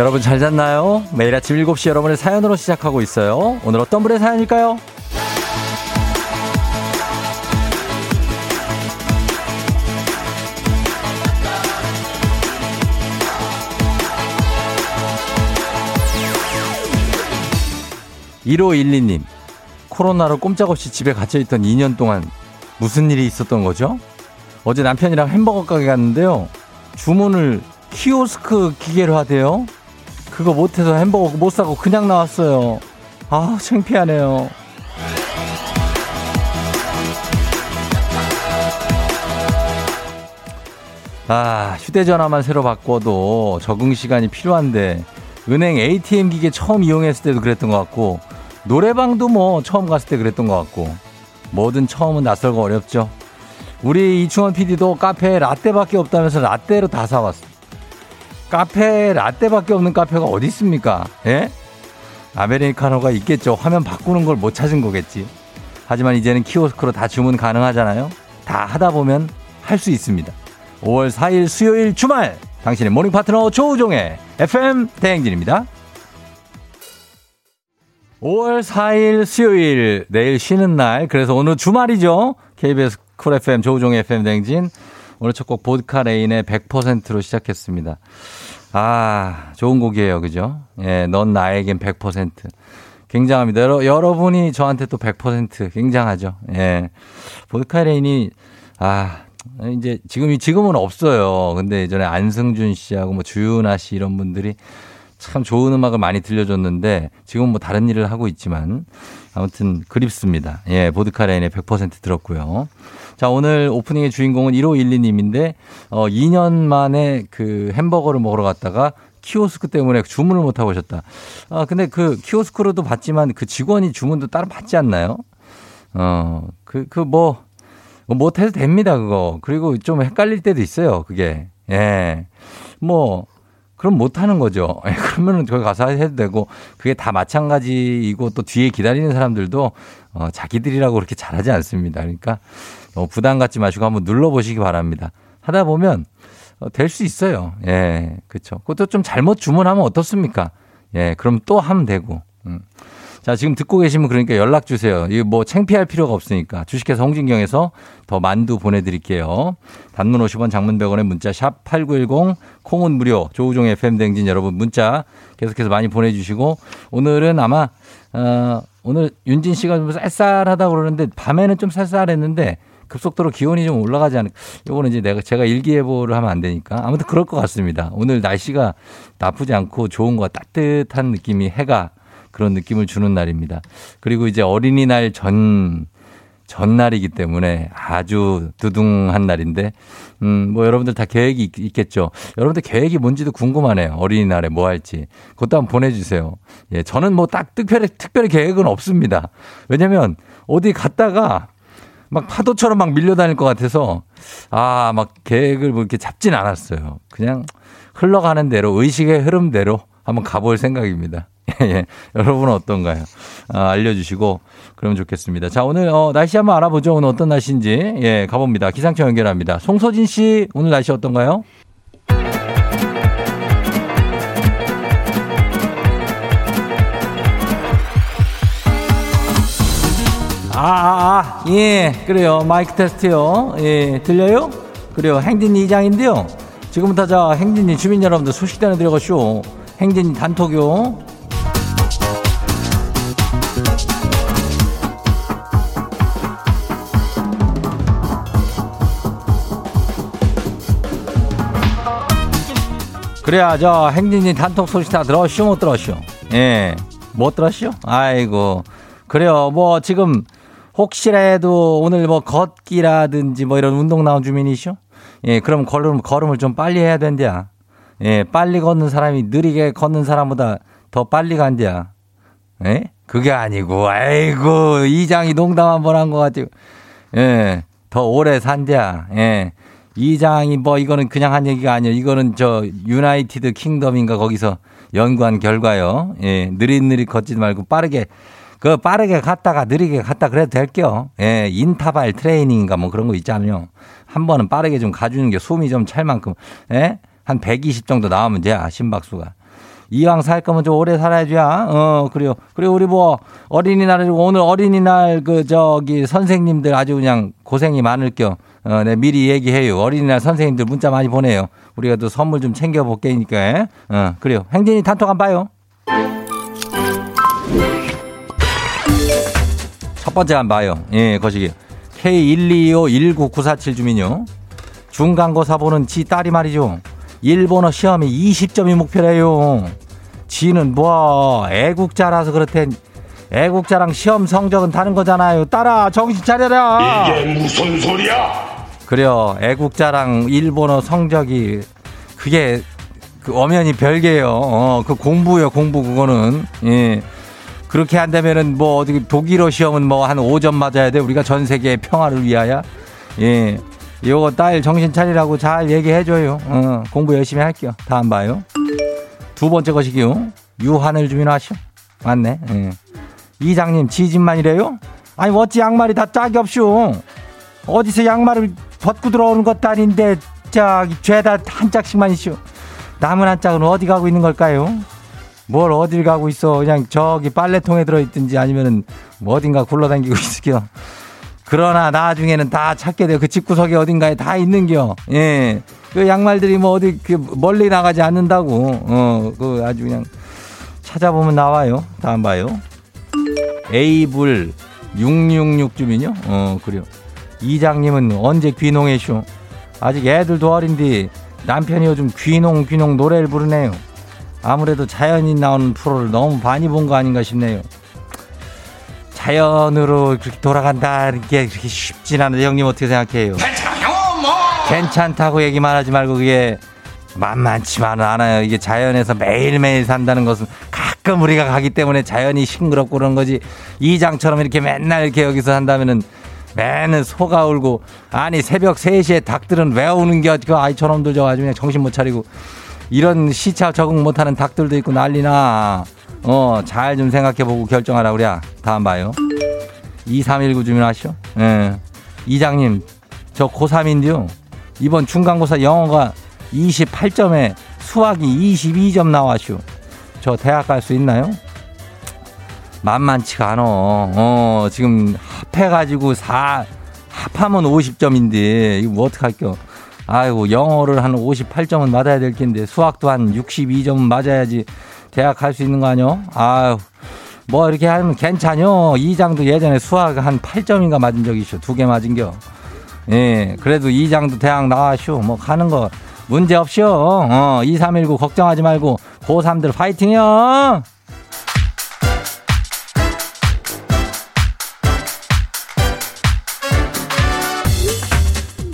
여러분 잘 잤나요? 매일 아침 7시 여러분의 사연으로 시작하고 있어요. 오늘 어떤 분의 사연일까요? 1512님, 코로나로 꼼짝없이 집에 갇혀있던 2년 동안 무슨 일이 있었던 거죠? 어제 남편이랑 햄버거 가게 갔는데요. 주문을 키오스크 기계로 하대요. 그거 못해서 햄버거 못 사고 그냥 나왔어요. 아, 창피하네요. 아, 휴대전화만 새로 바꿔도 적응 시간이 필요한데, 은행 ATM 기계 처음 이용했을 때도 그랬던 것 같고, 노래방도 뭐 처음 갔을 때 그랬던 것 같고, 뭐든 처음은 낯설고 어렵죠. 우리 이충원 PD도 카페에 라떼밖에 없다면서 라떼로 다 사왔어. 카페 라떼밖에 없는 카페가 어디 있습니까? 예? 아메리카노가 있겠죠. 화면 바꾸는 걸 못 찾은 거겠지. 하지만 이제는 키오스크로 다 주문 가능하잖아요. 다 하다 보면 할 수 있습니다. 5월 4일 수요일 주말 당신의 morning 파트너 조우종의 FM 대행진입니다. 5월 4일 수요일 내일 쉬는 날 그래서 오늘 주말이죠. KBS 쿨 FM 조우종의 FM 대행진 오늘 첫 곡 보드카 레인의 100%로 시작했습니다. 아, 좋은 곡이에요. 그죠? 예, 넌 나에겐 100%. 굉장합니다. 여러, 여러분이 저한테 또 100% 굉장하죠. 예. 보드카 레인이, 아, 이제 지금, 지금은 없어요. 근데 예전에 안승준 씨하고 뭐 주윤하 씨 이런 분들이 참 좋은 음악을 많이 들려줬는데 지금 뭐 다른 일을 하고 있지만 아무튼 그립습니다. 예, 보드카 레인의 100% 들었고요. 자, 오늘 오프닝의 주인공은 1512님인데, 어, 2년 만에 그 햄버거를 먹으러 갔다가 키오스크 때문에 주문을 못하고 오셨다. 아, 근데 그 키오스크로도 받지만 그 직원이 주문도 따로 받지 않나요? 어, 그, 그 뭐, 못해도 됩니다, 그거. 그리고 좀 헷갈릴 때도 있어요, 그게. 예. 뭐, 그럼 못 하는 거죠. 그러면은 거기 가서 해도 되고 그게 다 마찬가지이고 또 뒤에 기다리는 사람들도 어, 자기들이라고 그렇게 잘하지 않습니다. 그러니까 어, 부담 갖지 마시고 한번 눌러보시기 바랍니다. 하다 보면 어, 될수 있어요. 예, 그렇죠. 그것도 좀 잘못 주문하면 어떻습니까? 예, 그럼 또 하면 되고. 음. 자, 지금 듣고 계시면 그러니까 연락 주세요. 이거 뭐 창피할 필요가 없으니까. 주식회사 홍진경에서 더 만두 보내드릴게요. 단문 50원 장문 100원의 문자 샵 8910 콩은 무료 조우종 FM 댕진 여러분 문자 계속해서 많이 보내주시고 오늘은 아마 어, 오늘 윤진 씨가 좀 쌀쌀하다고 그러는데 밤에는 좀 쌀쌀했는데 급속도로 기온이 좀 올라가지 않을까. 요거는 이제 내가 제가 일기예보를 하면 안 되니까 아무튼 그럴 것 같습니다. 오늘 날씨가 나쁘지 않고 좋은 거 따뜻한 느낌이 해가 그런 느낌을 주는 날입니다. 그리고 이제 어린이날 전, 전날이기 때문에 아주 두둥한 날인데, 음, 뭐 여러분들 다 계획이 있, 겠죠 여러분들 계획이 뭔지도 궁금하네요. 어린이날에 뭐 할지. 그것도 한번 보내주세요. 예, 저는 뭐 딱 특별히, 특별히 계획은 없습니다. 왜냐면 어디 갔다가 막 파도처럼 막 밀려다닐 것 같아서 아, 막 계획을 뭐 이렇게 잡진 않았어요. 그냥 흘러가는 대로 의식의 흐름대로 한번 가볼 생각입니다. 예, 여러분은 어떤가요? 아, 알려주시고 그러면 좋겠습니다. 자, 오늘 어, 날씨 한번 알아보죠. 오늘 어떤 날씨인지 예, 가봅니다. 기상청 연결합니다. 송소진 씨, 오늘 날씨 어떤가요? 아, 아, 아, 예, 그래요. 마이크 테스트요. 예, 들려요? 그래요. 행진 이장인데요. 지금부터 자, 행진이 주민 여러분들 소식 전해드려가쇼. 행진 단톡요. 그래야 저 행진이 단톡 소식 다 들었쇼 못 들었쇼? 예, 못 들었쇼? 아이고 그래요 뭐 지금 혹시라도 오늘 뭐 걷기라든지 뭐 이런 운동 나온 주민이쇼? 예, 그럼 걸음 걸음을 좀 빨리 해야 된대야. 예, 빨리 걷는 사람이 느리게 걷는 사람보다 더 빨리 간대야. 예? 그게 아니고, 아이고, 이장이 농담 한 번 한 것 같아요. 예, 더 오래 산대야. 예. 이장이 뭐 이거는 그냥 한 얘기가 아니에요. 이거는 저 유나이티드 킹덤인가 거기서 연구한 결과요. 예, 느릿느릿 걷지 말고 빠르게 그 빠르게 갔다가 느리게 갔다 그래도 될게요. 예, 인타발 트레이닝인가 뭐 그런 거 있잖아요. 한 번은 빠르게 좀 가주는 게 숨이 좀 찰 만큼 예? 한 120 정도 나오면 돼야 심박수가. 이왕 살 거면 좀 오래 살아야지야. 어, 그래요. 그리고 우리 뭐 어린이날이고 오늘 어린이날 그 저기 선생님들 아주 그냥 고생이 많을 겸 어, 네, 미리 얘기해요. 어린이날 선생님들 문자 많이 보내요. 우리가 또 선물 좀 챙겨볼 게니까. 어, 그래요. 행진이 단톡 한 봐요. 첫 번째 한 봐요. 예, 거시기. K125-19947 주민요. 중간고사 보는 지 딸이 말이죠. 일본어 시험이 20점이 목표래요. 지는 뭐 애국자라서 그렇대. 애국자랑 시험 성적은 다른 거잖아요. 딸아 정신 차려라. 이게 무슨 소리야? 그래요. 애국자랑 일본어 성적이 그게 그 엄연히 별개예요. 어, 그 공부요, 공부 그거는. 예. 그렇게 한다면은 뭐 어디 독일어 시험은 뭐 한 5점 맞아야 돼. 우리가 전 세계의 평화를 위하여. 예. 요거 딸 정신 차리라고 잘 얘기해줘요. 어, 공부 열심히 할게요. 다음 봐요. 두 번째 것이기요. 유한을 주민 하시오. 맞네. 예. 이장님, 지집만이래요? 아니, 어찌 양말이 다 짝이 없쇼. 어디서 양말을 벗고 들어오는 것도 아닌데, 저기, 죄다 한 짝씩만 있쇼. 남은 한 짝은 어디 가고 있는 걸까요? 뭘 어딜 가고 있어. 그냥 저기 빨래통에 들어있든지 아니면은 뭐 어딘가 굴러다니고 있을게요. 그러나 나중에는 다 찾게 돼요. 그 집구석에 어딘가에 다 있는겨. 예. 그 양말들이 뭐 어디 그 멀리 나가지 않는다고. 어, 그 아주 그냥 찾아보면 나와요. 다음 봐요. 에이블 666 주민요? 어, 그래요. 이장님은 언제 귀농해쇼? 아직 애들도 어린데 남편이 요즘 귀농 귀농 노래를 부르네요. 아무래도 자연인 나오는 프로를 너무 많이 본 거 아닌가 싶네요. 자연으로 그렇게 돌아간다는 게 그렇게 쉽진 않은데 형님 어떻게 생각해요? 괜찮아요, 뭐. 괜찮다고 얘기만 하지 말고 그게 만만치만은 않아요. 이게 자연에서 매일매일 산다는 것은 가끔 우리가 가기 때문에 자연이 싱그럽고 그런 거지. 이장처럼 이렇게 맨날 이렇게 여기서 산다면은 매는 소가 울고 아니 새벽 3시에 닭들은 왜 우는 게그 아이처럼 들져가지고 그냥 정신 못 차리고 이런 시차 적응 못하는 닭들도 있고 난리나. 어, 잘 좀 생각해보고 결정하라 그래. 다음 봐요. 2319 주민 아시죠? 예. 이장님, 저 고3인데요. 이번 중간고사 영어가 28점에 수학이 22점 나왔슈. 저 대학 갈 수 있나요? 만만치가 않어. 어, 지금 합해가지고 4, 합하면 50점인데, 이거 뭐 어떡할겨. 아이고, 영어를 한 58점은 맞아야 될 텐데, 수학도 한 62점은 맞아야지 대학 갈 수 있는 거 아니요? 아유, 뭐 이렇게 하면 괜찮요. 이장도 예전에 수학 한 8점인가 맞은 적이 있어. 두 개 맞은겨. 예, 그래도 이장도 대학 나와쇼. 뭐 가는 거 문제 없쇼. 어, 2319 걱정하지 말고 고3들 파이팅이요.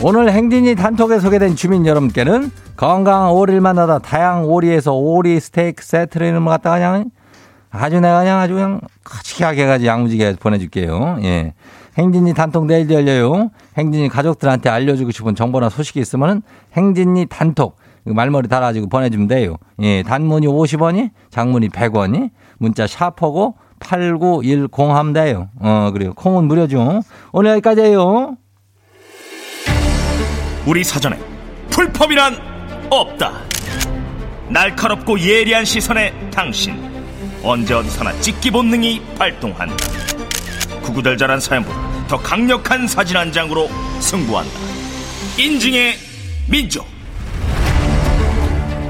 오늘 행진이 단톡에 소개된 주민 여러분께는 건강한 오리를 만나다 다양한 오리에서 오리 스테이크 세트를 이름 갖다 그냥 아주 내가 그냥 아주 그냥 커지하게 해가지고 양무지게 보내줄게요. 예. 행진이 단톡 내일 열려요. 행진이 가족들한테 알려주고 싶은 정보나 소식이 있으면은 행진이 단톡 말머리 달아가지고 보내주면 돼요. 예. 단문이 50원이, 장문이 100원이, 문자 샤퍼고 8910 하면 돼요. 어, 그래요. 콩은 무료죠. 오늘 여기까지예요. 우리 사전에 풀펌이란 없다. 날카롭고 예리한 시선에 당신 언제 어디서나 찍기 본능이 발동한다. 구구절절한 사연보다 더 강력한 사진 한 장으로 승부한다. 인증의 민족.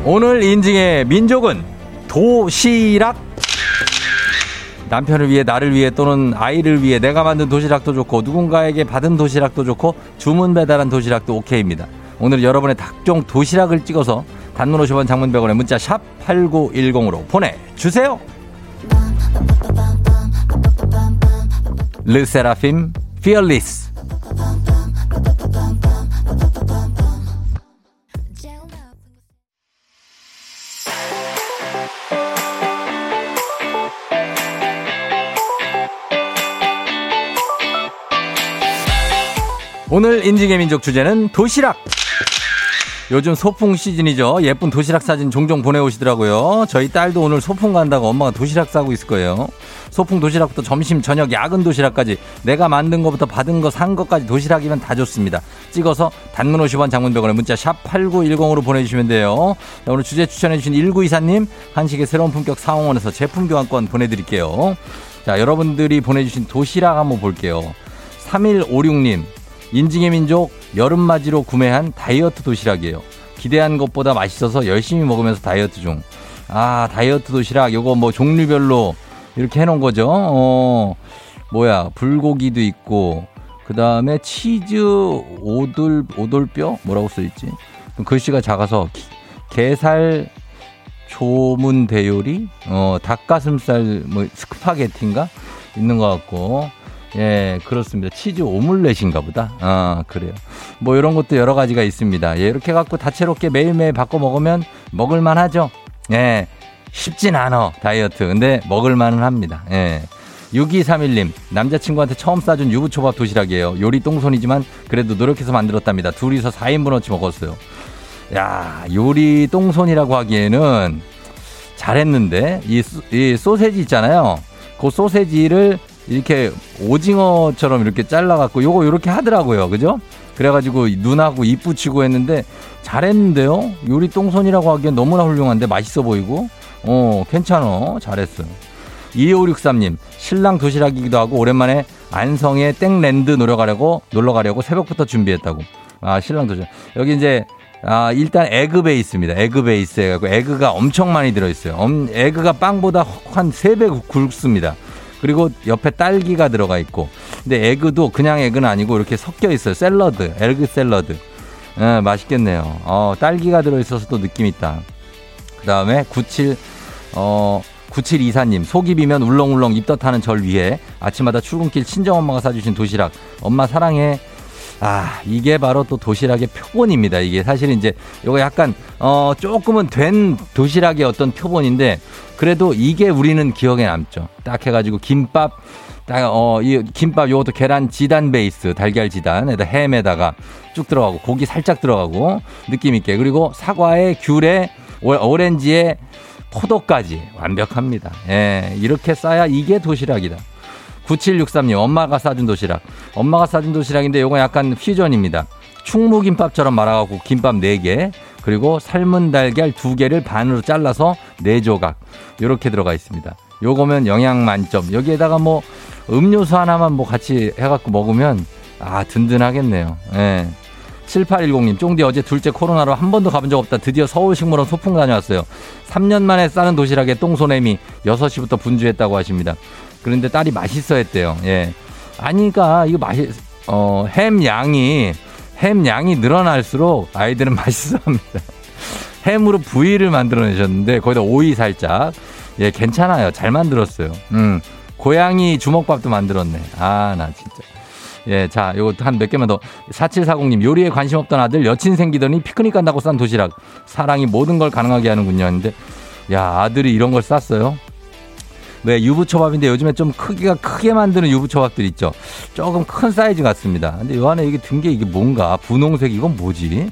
오늘 인증의 민족은 도시락. 남편을 위해 나를 위해 또는 아이를 위해 내가 만든 도시락도 좋고 누군가에게 받은 도시락도 좋고 주문 배달한 도시락도 오케이입니다. 오늘 여러분의 각종 도시락을 찍어서 단문 50원 장문 100원에 문자 샵 8910으로 보내주세요. 르세라핌 Fearless 오늘 인증의 민족 주제는 도시락. 요즘 소풍 시즌이죠. 예쁜 도시락 사진 종종 보내오시더라고요. 저희 딸도 오늘 소풍 간다고 엄마가 도시락 싸고 있을 거예요. 소풍 도시락부터 점심, 저녁, 야근 도시락까지 내가 만든 것부터 받은 거, 산 것까지 도시락이면 다 좋습니다. 찍어서 단문 50원 장문병원에 문자 샵 8910으로 보내주시면 돼요. 자, 오늘 주제 추천해주신 1924님, 한식의 새로운 품격 상황원에서 제품 교환권 보내드릴게요. 자, 여러분들이 보내주신 도시락 한번 볼게요. 3156님, 인증의 민족 여름맞이로 구매한 다이어트 도시락이에요. 기대한 것보다 맛있어서 열심히 먹으면서 다이어트 중. 아, 다이어트 도시락, 요거 뭐 종류별로 이렇게 해놓은 거죠. 어, 뭐야, 불고기도 있고, 그 다음에 치즈 오돌, 오돌뼈? 뭐라고 써있지? 글씨가 작아서, 게살 조문 대요리? 어, 닭가슴살, 뭐, 스파게티인가? 있는 것 같고, 예, 그렇습니다. 치즈 오믈렛인가 보다. 아, 그래요. 뭐 이런 것도 여러 가지가 있습니다. 예, 이렇게 갖고 다채롭게 매일매일 바꿔 먹으면 먹을만 하죠. 예. 쉽진 않아, 다이어트. 근데 먹을만은 합니다. 예. 6231님, 남자친구한테 처음 싸준 유부초밥 도시락이에요. 요리 똥손이지만 그래도 노력해서 만들었답니다. 둘이서 4인분 어치 먹었어요. 야, 요리 똥손이라고 하기에는 잘했는데, 이, 이 소세지 있잖아요. 그 소세지를 이렇게 오징어처럼 이렇게 잘라갖고 요거 이렇게 하더라고요. 그죠? 그래가지고 눈하고 입 붙이고 했는데 잘했는데요? 요리 똥손이라고 하기엔 너무나 훌륭한데 맛있어 보이고 어 괜찮어 잘했어 2563님 신랑 도시락이기도 하고 오랜만에 안성에 땡랜드 놀러 가려고 놀러 가려고 새벽부터 준비했다고 아 신랑 도시락 여기 이제 아, 일단 egg base입니다. egg base 해갖고 egg가 엄청 많이 들어있어요. 엄, egg가 빵보다 한 3배 굵습니다. 그리고 옆에 딸기가 들어가 있고. 근데 에그도 그냥 에그는 아니고 이렇게 섞여 있어요. 샐러드, 에그 샐러드. 예, 맛있겠네요. 어, 딸기가 들어있어서 또 느낌 있다. 그 다음에 97, 어, 9724님, 속이 비면 울렁울렁 입덧하는 절 위에 아침마다 출근길 친정엄마가 사주신 도시락. 엄마 사랑해. 아, 이게 바로 또 도시락의 표본입니다. 이게 사실 이제 이거 약간 어 조금은 된 도시락의 어떤 표본인데 그래도 이게 우리는 기억에 남죠. 딱 해가지고 김밥 딱 어 이 김밥 요것도 계란 지단 베이스 달걀 지단에다 햄에다가 쭉 들어가고 고기 살짝 들어가고 느낌 있게 그리고 사과에 귤에 오렌지에 포도까지 완벽합니다. 예, 이렇게 싸야 이게 도시락이다. 9763님, 엄마가 싸준 도시락. 엄마가 싸준 도시락인데 요거 약간 퓨전입니다. 충무김밥처럼 말아갖고 김밥 4개, 그리고 삶은 달걀 2개를 반으로 잘라서 4조각. 요렇게 들어가 있습니다. 요거면 영양 만점. 여기에다가 뭐 음료수 하나만 뭐 같이 해갖고 먹으면 아, 든든하겠네요. 예. 7810님, 쫑디 어제 둘째 코로나로 한 번도 가본 적 없다. 드디어 서울식물원 소풍 다녀왔어요. 3년 만에 싸는 도시락에 똥손햄이 6시부터 분주했다고 하십니다. 그런데 딸이 맛있어 했대요. 예. 아니까 이거 맛이 어, 햄 양이 햄 양이 늘어날수록 아이들은 맛있어 합니다. 햄으로 부위를 만들어내셨는데 거기다 오이 살짝 예 괜찮아요 잘 만들었어요 음 고양이 주먹밥도 만들었네 아 나 진짜 예, 자, 요거 한 몇 개만 더. 4740님, 요리에 관심 없던 아들, 여친 생기더니 피크닉 간다고 싼 도시락. 사랑이 모든 걸 가능하게 하는군요. 했는데, 야, 아들이 이런 걸 쌌어요? 네, 유부초밥인데 요즘에 좀 크기가 크게 만드는 유부초밥들 있죠. 조금 큰 사이즈 같습니다. 근데 요 안에 이게 든 게 이게 뭔가 분홍색 이건 뭐지?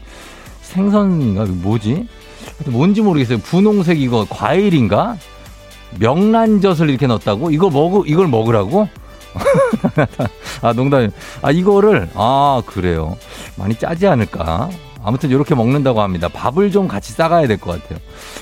생선인가 뭐지? 뭔지 모르겠어요. 분홍색 이거 과일인가? 명란젓을 이렇게 넣었다고? 이거 먹으 이걸 먹으라고? 아 농담이. 아 이거를 아 그래요. 많이 짜지 않을까? 아무튼 이렇게 먹는다고 합니다. 밥을 좀 같이 싸가야 될 것 같아요.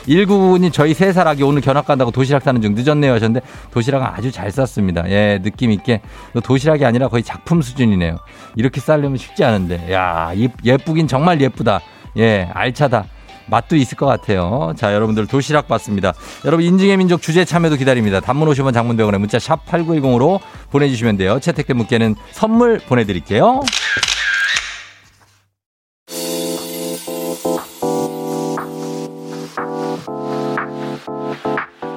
1999님 저희 세 살 아기 오늘 견학 간다고 도시락 싸는 중 늦었네요 하셨는데 도시락은 아주 잘 쌌습니다. 예, 느낌 있게. 도시락이 아니라 거의 작품 수준이네요. 이렇게 싸려면 쉽지 않은데. 야, 예쁘긴 정말 예쁘다. 예, 알차다. 맛도 있을 것 같아요. 자, 여러분들 도시락 봤습니다. 여러분 인증의 민족 주제 참여도 기다립니다. 단문 50원 장문병원에 문자 샵 8910으로 보내주시면 돼요. 채택된 분께는 선물 보내드릴게요.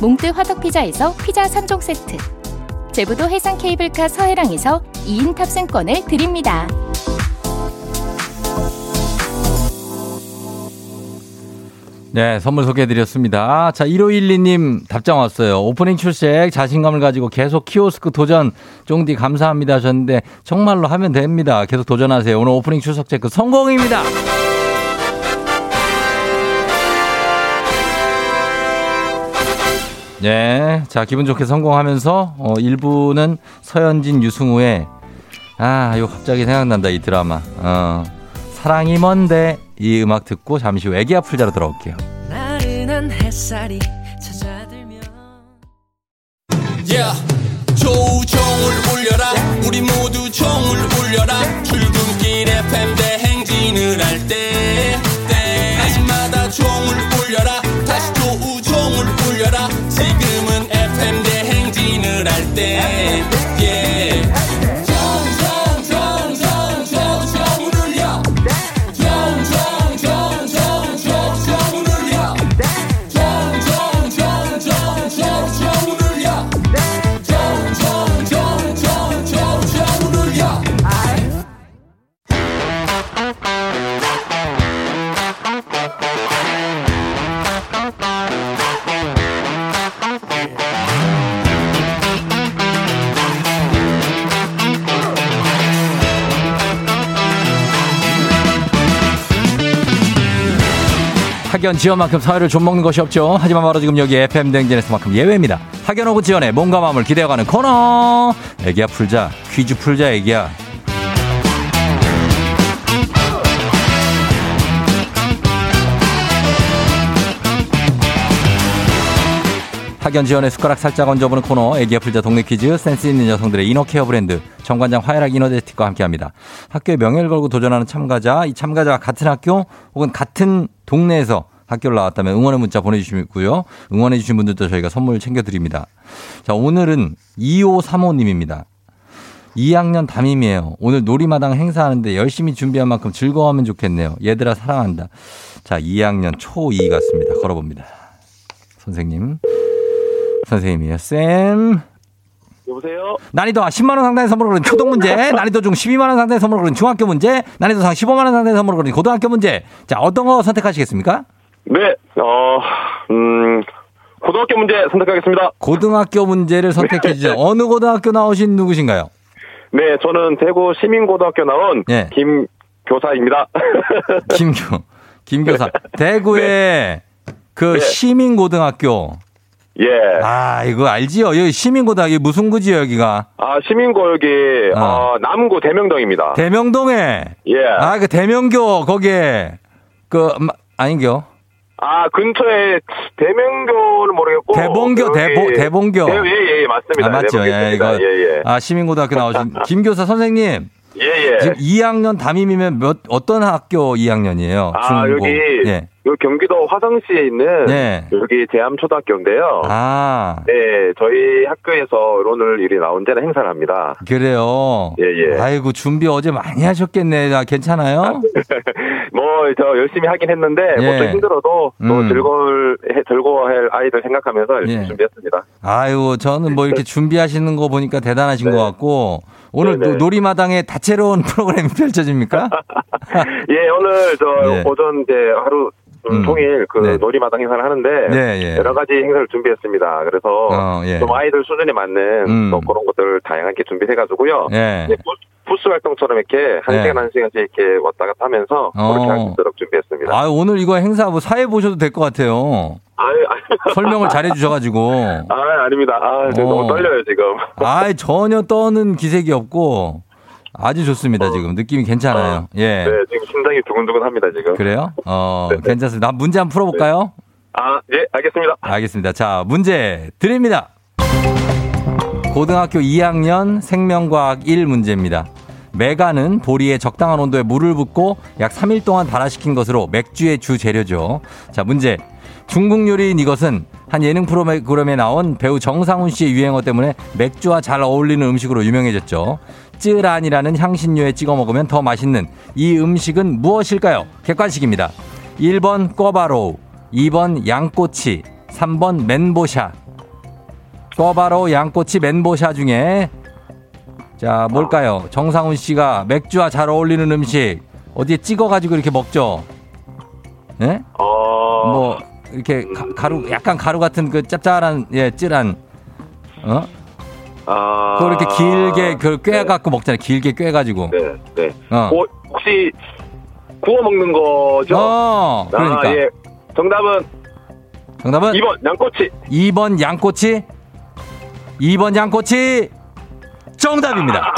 몽뜨 화덕피자에서 피자 3종 세트 제부도 해상 케이블카 서해랑에서 2인 탑승권을 드립니다. 네, 선물 소개해드렸습니다. 자, 1512님 답장 왔어요. 오프닝 출첵 자신감을 가지고 계속 키오스크 도전 쫑디 감사합니다 하셨는데 정말로 하면 됩니다. 계속 도전하세요. 오늘 오프닝 출석 체크 성공입니다. 네, 자 기분 좋게 성공하면서 어, 1부는 서현진 유승우의 아 이거 갑자기 생각난다 이 드라마. 어, 사랑이 뭔데? 이 음악 듣고 잠시 후 애기 아플 자로 돌아올게요. 나른한 햇살이 찾아들면 Yeah. 조우종을 울려라. 우리 모두 종을 울려라. 출근길 FM 대행진을 할때 때마다 종을 대행 학연 지연만큼 사회를 좀 먹는 것이 없죠. 하지만 바로 지금 여기 FM 댕진에서만큼 예외입니다. 학연 오고 지연의 몸과 마음을 기대어가는 코너. 애기야 풀자 퀴즈 풀자 애기야. 학연 지원의 숟가락 살짝 얹어보는 코너 애기야 풀자 동네 퀴즈 센스 있는 여성들의 이너케어 브랜드 정관장 화해락 이너제틱과 함께합니다. 학교의 명예를 걸고 도전하는 참가자 이 참가자와 같은 학교 혹은 같은 동네에서 학교를 나왔다면 응원의 문자 보내주시고요. 응원해주신 분들도 저희가 선물 챙겨드립니다. 자 오늘은 2535님입니다. 2학년 담임이에요. 오늘 놀이마당 행사하는데 열심히 준비한 만큼 즐거워하면 좋겠네요. 얘들아 사랑한다. 자 2학년 초2 같습니다. 걸어봅니다. 선생님. 선생님이에요. 쌤. 여보세요? 난이도 10만원 상당의 선물을 거는 초등 문제, 난이도 중 12만원 상당의 선물을 거는 중학교 문제, 난이도 상 15만원 상당의 선물을 거는 고등학교 문제. 자, 어떤 거 선택하시겠습니까? 네, 어, 음, 고등학교 문제 선택하겠습니다. 고등학교 문제를 선택해 주세요. 어느 고등학교 나오신 누구신가요? 네, 저는 대구 시민고등학교 나온 예. 김 교사입니다. 김교, 김교사. 대구의 그 네. 시민고등학교. 예. 아, 이거 알지요? 여기 시민고등학교 무슨 구지요, 여기가? 아, 시민고 여기, 어. 어, 남구 대명동입니다. 대명동에. 예. 아, 그 대명교, 거기에. 그, 마- 아닌겨? 아, 근처에 대명교는 모르겠고. 대봉교, 대보, 대봉교. 네, 예, 예, 예, 맞습니다. 아, 맞죠. 대봉교 예. 이거. 예, 예. 아, 시민고등학교 나오신 김교사 선생님. 예, 예. 지금 2학년 담임이면 몇 어떤 학교 2학년이에요? 아, 중고. 여기, 예. 여기 경기도 화성시에 있는 네. 여기 대암초등학교인데요. 아, 네, 저희 학교에서 오늘 일이 나온 데는 행사를 합니다. 그래요. 예, 예. 아이고 준비 어제 많이 하셨겠네. 아, 괜찮아요? 뭐, 저 열심히 하긴 했는데, 예. 뭐또 힘들어도 또 음. 즐거울, 해- 즐거워할 아이들 생각하면서 열심히 예. 준비했습니다. 아유, 저는 뭐 이렇게 준비하시는 거 보니까 대단하신 네. 것 같고 오늘 네네. 노- 놀이마당에 다채로운 프로그램이 펼쳐집니까? 예, 오늘 저 예. 오전 이제 하루 음, 음. 통일 그 네. 놀이마당 행사를 하는데 네, 예. 여러 가지 행사를 준비했습니다. 그래서 어, 예. 좀 아이들 수준에 맞는 음. 또 그런 것들 다양하게 준비해가지고요. 예. 이제 부- 부스 활동처럼 이렇게 한 네. 시간 한 시간씩 이렇게 왔다 갔다 하면서 어. 그렇게 할수 있도록 준비했습니다. 아, 오늘 이거 행사 뭐 사회 보셔도 될 것 같아요. 아유, 아유. 설명을 잘해 주셔가지고. 아, 아닙니다. 아, 어. 너무 떨려요, 지금. 아, 전혀 떠는 기색이 없고 아주 좋습니다, 지금. 느낌이 괜찮아요. 예. 네, 지금 심장이 두근두근합니다, 지금. 그래요? 어, 네, 네. 괜찮습니다. 나 문제 한번 풀어볼까요? 아, 예, 알겠습니다. 알겠습니다. 자, 문제 드립니다. 고등학교 2학년 생명과학 1 문제입니다. 메가는 보리에 적당한 온도에 물을 붓고 약 3일 동안 발화시킨 것으로 맥주의 주 재료죠. 자, 문제. 중국 요리인 이것은 한 예능 프로그램에 나온 배우 정상훈 씨의 유행어 때문에 맥주와 잘 어울리는 음식으로 유명해졌죠. 쯔란이라는 향신료에 찍어 먹으면 더 맛있는 이 음식은 무엇일까요? 객관식입니다. 1번 꿔바로우, 2번 양꼬치, 3번 멘보샤. 꿔바로우, 양꼬치, 멘보샤 중에 자, 뭘까요? 정상훈 씨가 맥주와 잘 어울리는 음식 어디에 찍어 가지고 이렇게 먹죠. 예? 어, 뭐 이렇게 가, 루 약간 가루 같은 그 짭짤한 예 찔한 어 아. 그거 이렇게 길게 그걸 꿰 갖고 먹잖아요 길게 꿰 가지고 네, 네. 어. 어, 혹시 구워 먹는 거죠? 어 그러니까 아, 예. 정답은 정답은 2번 양꼬치. 2번 양꼬치 2번 양꼬치 정답입니다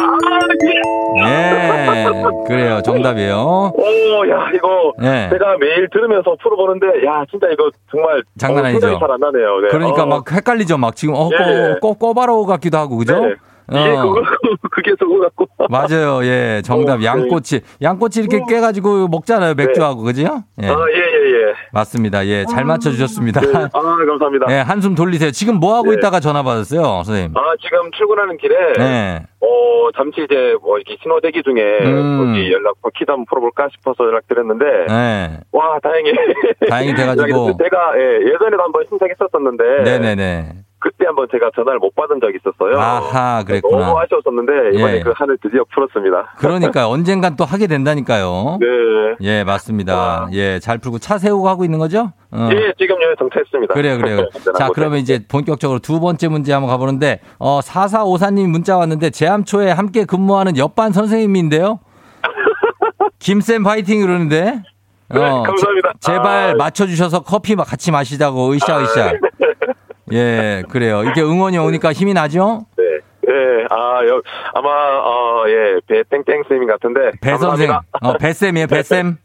예 그래요 정답이에요 오, 야, 이거 예 제가 매일 들으면서 풀어보는데, 야, 진짜 이거 정말 장난 어, 아니죠? 생각이 잘안 나네요. 네. 그러니까 어, 막 헷갈리죠 막 지금 어 예. 꼬, 꼬, 꼬바로우 같기도 하고 그죠 네. 이게 어. 그거, 그게 저거 같고. 맞아요. 예. 정답. 어, 네. 양꼬치. 양꼬치 이렇게 깨가지고 먹잖아요. 맥주하고. 그죠? 예. 아, 예, 예, 예. 맞습니다. 예. 잘 맞춰주셨습니다. 네. 아, 감사합니다. 예. 한숨 돌리세요. 지금 뭐 하고 네. 있다가 전화 받았어요, 선생님? 아, 지금 출근하는 길에, 네. 어, 잠시 이제 뭐 이렇게 신호 대기 중에, 음. 여기 연락, 뭐 키도 한번 풀어볼까 싶어서 연락드렸는데, 네. 와, 다행히. 다행히 돼가지고. 제가, 예, 예전에도 한번 신청했었었는데, 네네네. 그때 한번 제가 전화를 못 받은 적이 있었어요. 아하, 그랬구나. 너무 아쉬웠었는데, 이번에 예. 그 한을 드디어 풀었습니다. 그러니까 언젠간 또 하게 된다니까요. 네. 예, 맞습니다. 와. 예, 잘 풀고 차 세우고 하고 있는 거죠? 어. 예, 지금 여기 정차했습니다. 그래요, 그래요. 자, 그러면 이제 본격적으로 두 번째 문제 한번 가보는데, 어, 4454님 문자 왔는데, 제암초에 함께 근무하는 옆반 선생님인데요? 김쌤 파이팅 그러는데? 네, 감사합니다. 제, 발 아. 맞춰주셔서 커피 마- 같이 마시자고, 으쌰으쌰. 예, 그래요. 이렇게 응원이 오니까 힘이 나죠? 네. 예, 아, 여, 아마, 어, 예, 배 땡땡쌤인 같은데. 배 선생. 어, 배쌤이에요, 배쌤?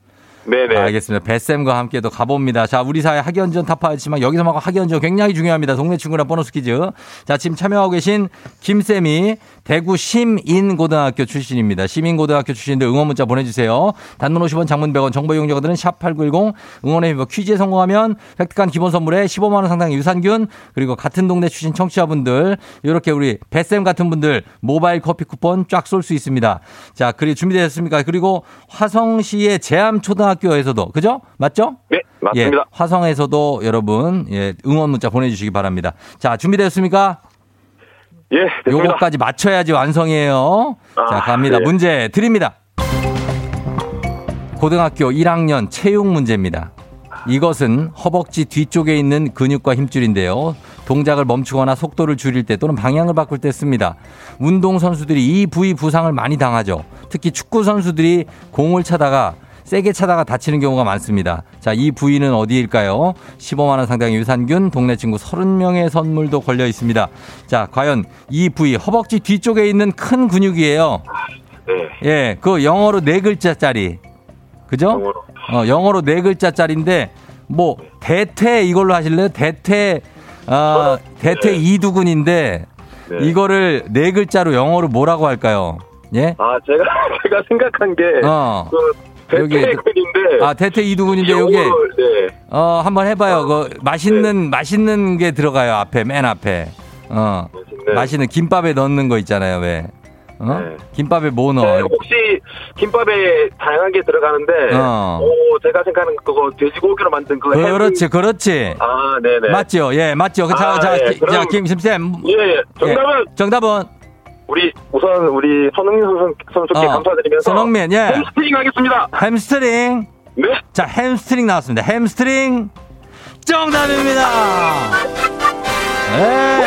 네네. 알겠습니다. 뱃쌤과 함께 또 가봅니다. 자, 우리 사회 학연전 타파였지만 여기서만 학연전 굉장히 중요합니다. 동네 친구랑 보너스 퀴즈. 자, 지금 참여하고 계신 김쌤이 대구 심인고등학교 출신입니다. 시민고등학교 출신인데 응원 문자 보내주세요. 단문 50원 장문 100원 정보 이용자들은 샵8910 응원의 힘 퀴즈에 성공하면 획득한 기본 선물에 15만원 상당의 유산균 그리고 같은 동네 출신 청취자분들 이렇게 우리 뱃쌤 같은 분들 모바일 커피 쿠폰 쫙 쏠 수 있습니다. 자, 그리 준비되셨습니까? 그리고 화성시의 제암초등학교 에서도 그죠? 맞죠? 네, 맞습니다. 예, 화성에서도 여러분 예, 응원 문자 보내주시기 바랍니다. 자 준비되었습니까? 예, 됐습니다. 요거까지 맞춰야지 완성이에요. 자 아, 갑니다. 예. 문제 드립니다. 고등학교 1학년 체육 문제입니다. 이것은 허벅지 뒤쪽에 있는 근육과 힘줄인데요. 동작을 멈추거나 속도를 줄일 때 또는 방향을 바꿀 때 씁니다. 운동 선수들이 이 부위 부상을 많이 당하죠. 특히 축구 선수들이 공을 차다가 세게 차다가 다치는 경우가 많습니다. 자, 이 부위는 어디일까요? 15만원 상당의 유산균, 동네 친구 30명의 선물도 걸려 있습니다. 자, 과연 이 부위, 허벅지 뒤쪽에 있는 큰 근육이에요. 네. 예, 그 영어로 네 글자짜리. 그죠? 영어로. 어, 영어로 네 글자짜리인데, 뭐, 대퇴 이걸로 하실래요? 대퇴, 아, 대퇴 이두근인데, 네. 이거를 네 글자로 영어로 뭐라고 할까요? 예? 아, 제가, 제가 생각한 게, 어. 그, 여기- 대퇴근인데. 아, 태태 이두근인데 여기 네. 어, 한번 해봐요. 그 맛있는 맛있는 게 들어가요. 앞에 맨 앞에. 어. 맛있는. 맛있는 김밥에 넣는 거 있잖아요. 왜? 어? 네. 김밥에 뭐 네, 넣어? 혹시 김밥에 다양하게 들어가는데, 어. 오, 제가 생각하는 그거 돼지고기로 만든 그 햄- 그렇지, 그렇지. 아, 네네. 맞죠? 예, 맞죠. 그 자, 아, 자, 예, 기- 그럼- 자, 김심쌤. 예, 예. 정답은 예, 정답은 우리 우선 우리 손흥민 선수, 선수께 어, 감사드리면서 손흥민, 예. 햄스트링 하겠습니다. 햄스트링. 네. 자, 햄스트링 나왔습니다. 햄스트링. 정답입니다. 예.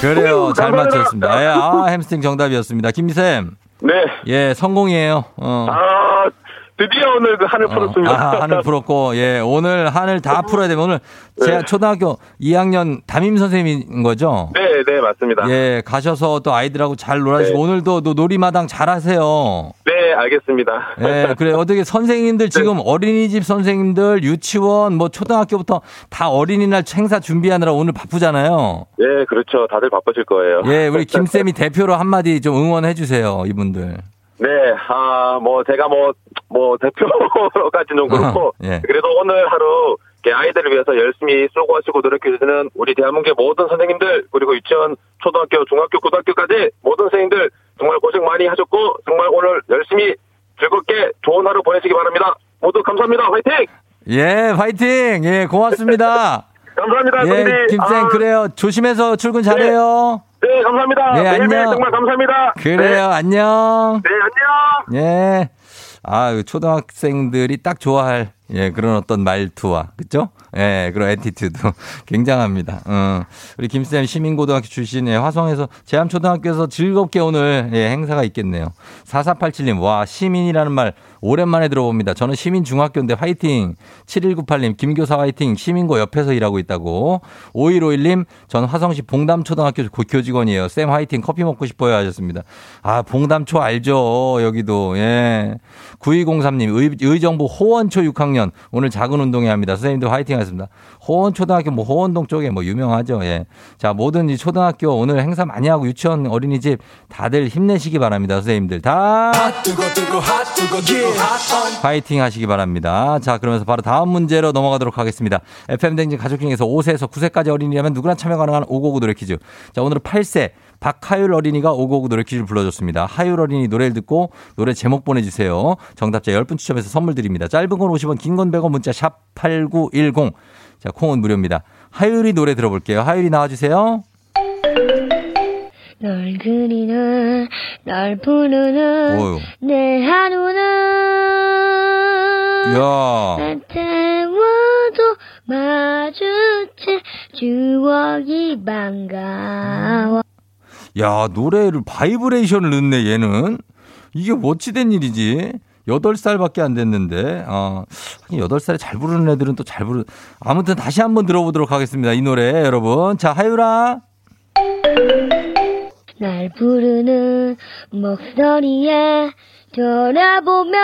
그래요. 잘. 맞췄습니다. 예, 아, 햄스트링 정답이었습니다. 김미쌤. 네. 예, 성공이에요. 어. 아, 드디어 오늘 그 한을 풀었습니다. 아, 한을 풀었고, 예, 오늘 한을 다 풀어야 되면 오늘 제가 네. 초등학교 2학년 담임 선생님인 거죠? 네, 네, 맞습니다. 예, 가셔서 또 아이들하고 잘 놀아주시고, 네. 오늘도 또 놀이마당 잘 하세요. 네, 알겠습니다. 예, 그래. 어떻게 선생님들 지금 어린이집 선생님들, 유치원, 뭐 초등학교부터 다 어린이날 행사 준비하느라 오늘 바쁘잖아요. 예, 그렇죠. 다들 바쁘실 거예요. 예, 우리 김쌤이 대표로 한마디 좀 응원해 주세요, 이분들. 네, 아, 뭐, 제가 뭐, 뭐, 대표까지는 좀 그렇고, 예. 그래도 오늘 하루, 이렇게 아이들을 위해서 열심히 수고하시고 노력해주시는 우리 대한민국의 모든 선생님들, 그리고 유치원, 초등학교, 중학교, 고등학교까지 모든 선생님들 정말 고생 많이 하셨고, 정말 오늘 열심히 즐겁게 좋은 하루 보내시기 바랍니다. 모두 감사합니다. 화이팅! 예, 화이팅! 예, 고맙습니다. 감사합니다. 예, 선생님. 김쌤, 아, 그래요. 조심해서 출근 잘해요. 네, 감사합니다. 네, 안녕. 정말 감사합니다. 그래요, 안녕. 네, 네, 안녕. 예. 아, 초등학생들이 딱 좋아할 예, 그런 어떤 말투와 그죠? 예, 그런 attitude 굉장합니다. 어. 우리 김쌤 시민고등학교 출신의 화성에서 제암초등학교에서 즐겁게 오늘 예, 행사가 있겠네요. 4487님, 와, 시민이라는 말 오랜만에 들어봅니다. 저는 시민중학교인데 화이팅. 7198님, 김교사 화이팅. 시민고 옆에서 일하고 있다고. 5151님, 전 화성시 봉담초등학교 고- 교직원이에요. 쌤 화이팅. 커피 먹고 싶어요 하셨습니다. 아, 봉담초 알죠. 여기도. 예. 9203님, 의, 의정부 호원초 6학년. 오늘 작은 운동회 합니다. 선생님도 화이팅 하셨습니다. 호원초등학교, 뭐 호원동 쪽에 뭐 유명하죠. 예. 자, 모든 이 초등학교 오늘 행사 많이 하고 유치원 어린이집 다들 힘내시기 바랍니다. 선생님들 다. 파이팅 하시기 바랍니다. 자, 그러면서 바로 다음 문제로 넘어가도록 하겠습니다. FM댕진 가족 중에서 5세에서 9세까지 어린이라면 누구나 참여 가능한 오고구 노래 퀴즈. 자, 오늘은 8세 박하율 어린이가 오고구 노래 퀴즈를 불러줬습니다. 하율 어린이 노래를 듣고 노래 제목 보내주세요. 정답자 10분 추첨해서 선물 드립니다. 짧은 건 50원, 긴 건 100원 문자 샵 8910. 자, 콩은 무료입니다. 하율이 노래 들어볼게요. 하율이 나와주세요. 널 그리는 널 부르는 오유. 내 하루는 이야. 난 태워도 마주칠 추억이 반가워 야, 노래를 바이브레이션을 넣네, 얘는. 이게 어찌된 일이지? 8살밖에 안 됐는데, 어, 하긴 8살에 잘 부르는 애들은 또 잘 부르, 아무튼 다시 한번 들어보도록 하겠습니다. 이 노래, 여러분. 자, 하유라. 날 부르는 목소리에 돌아보며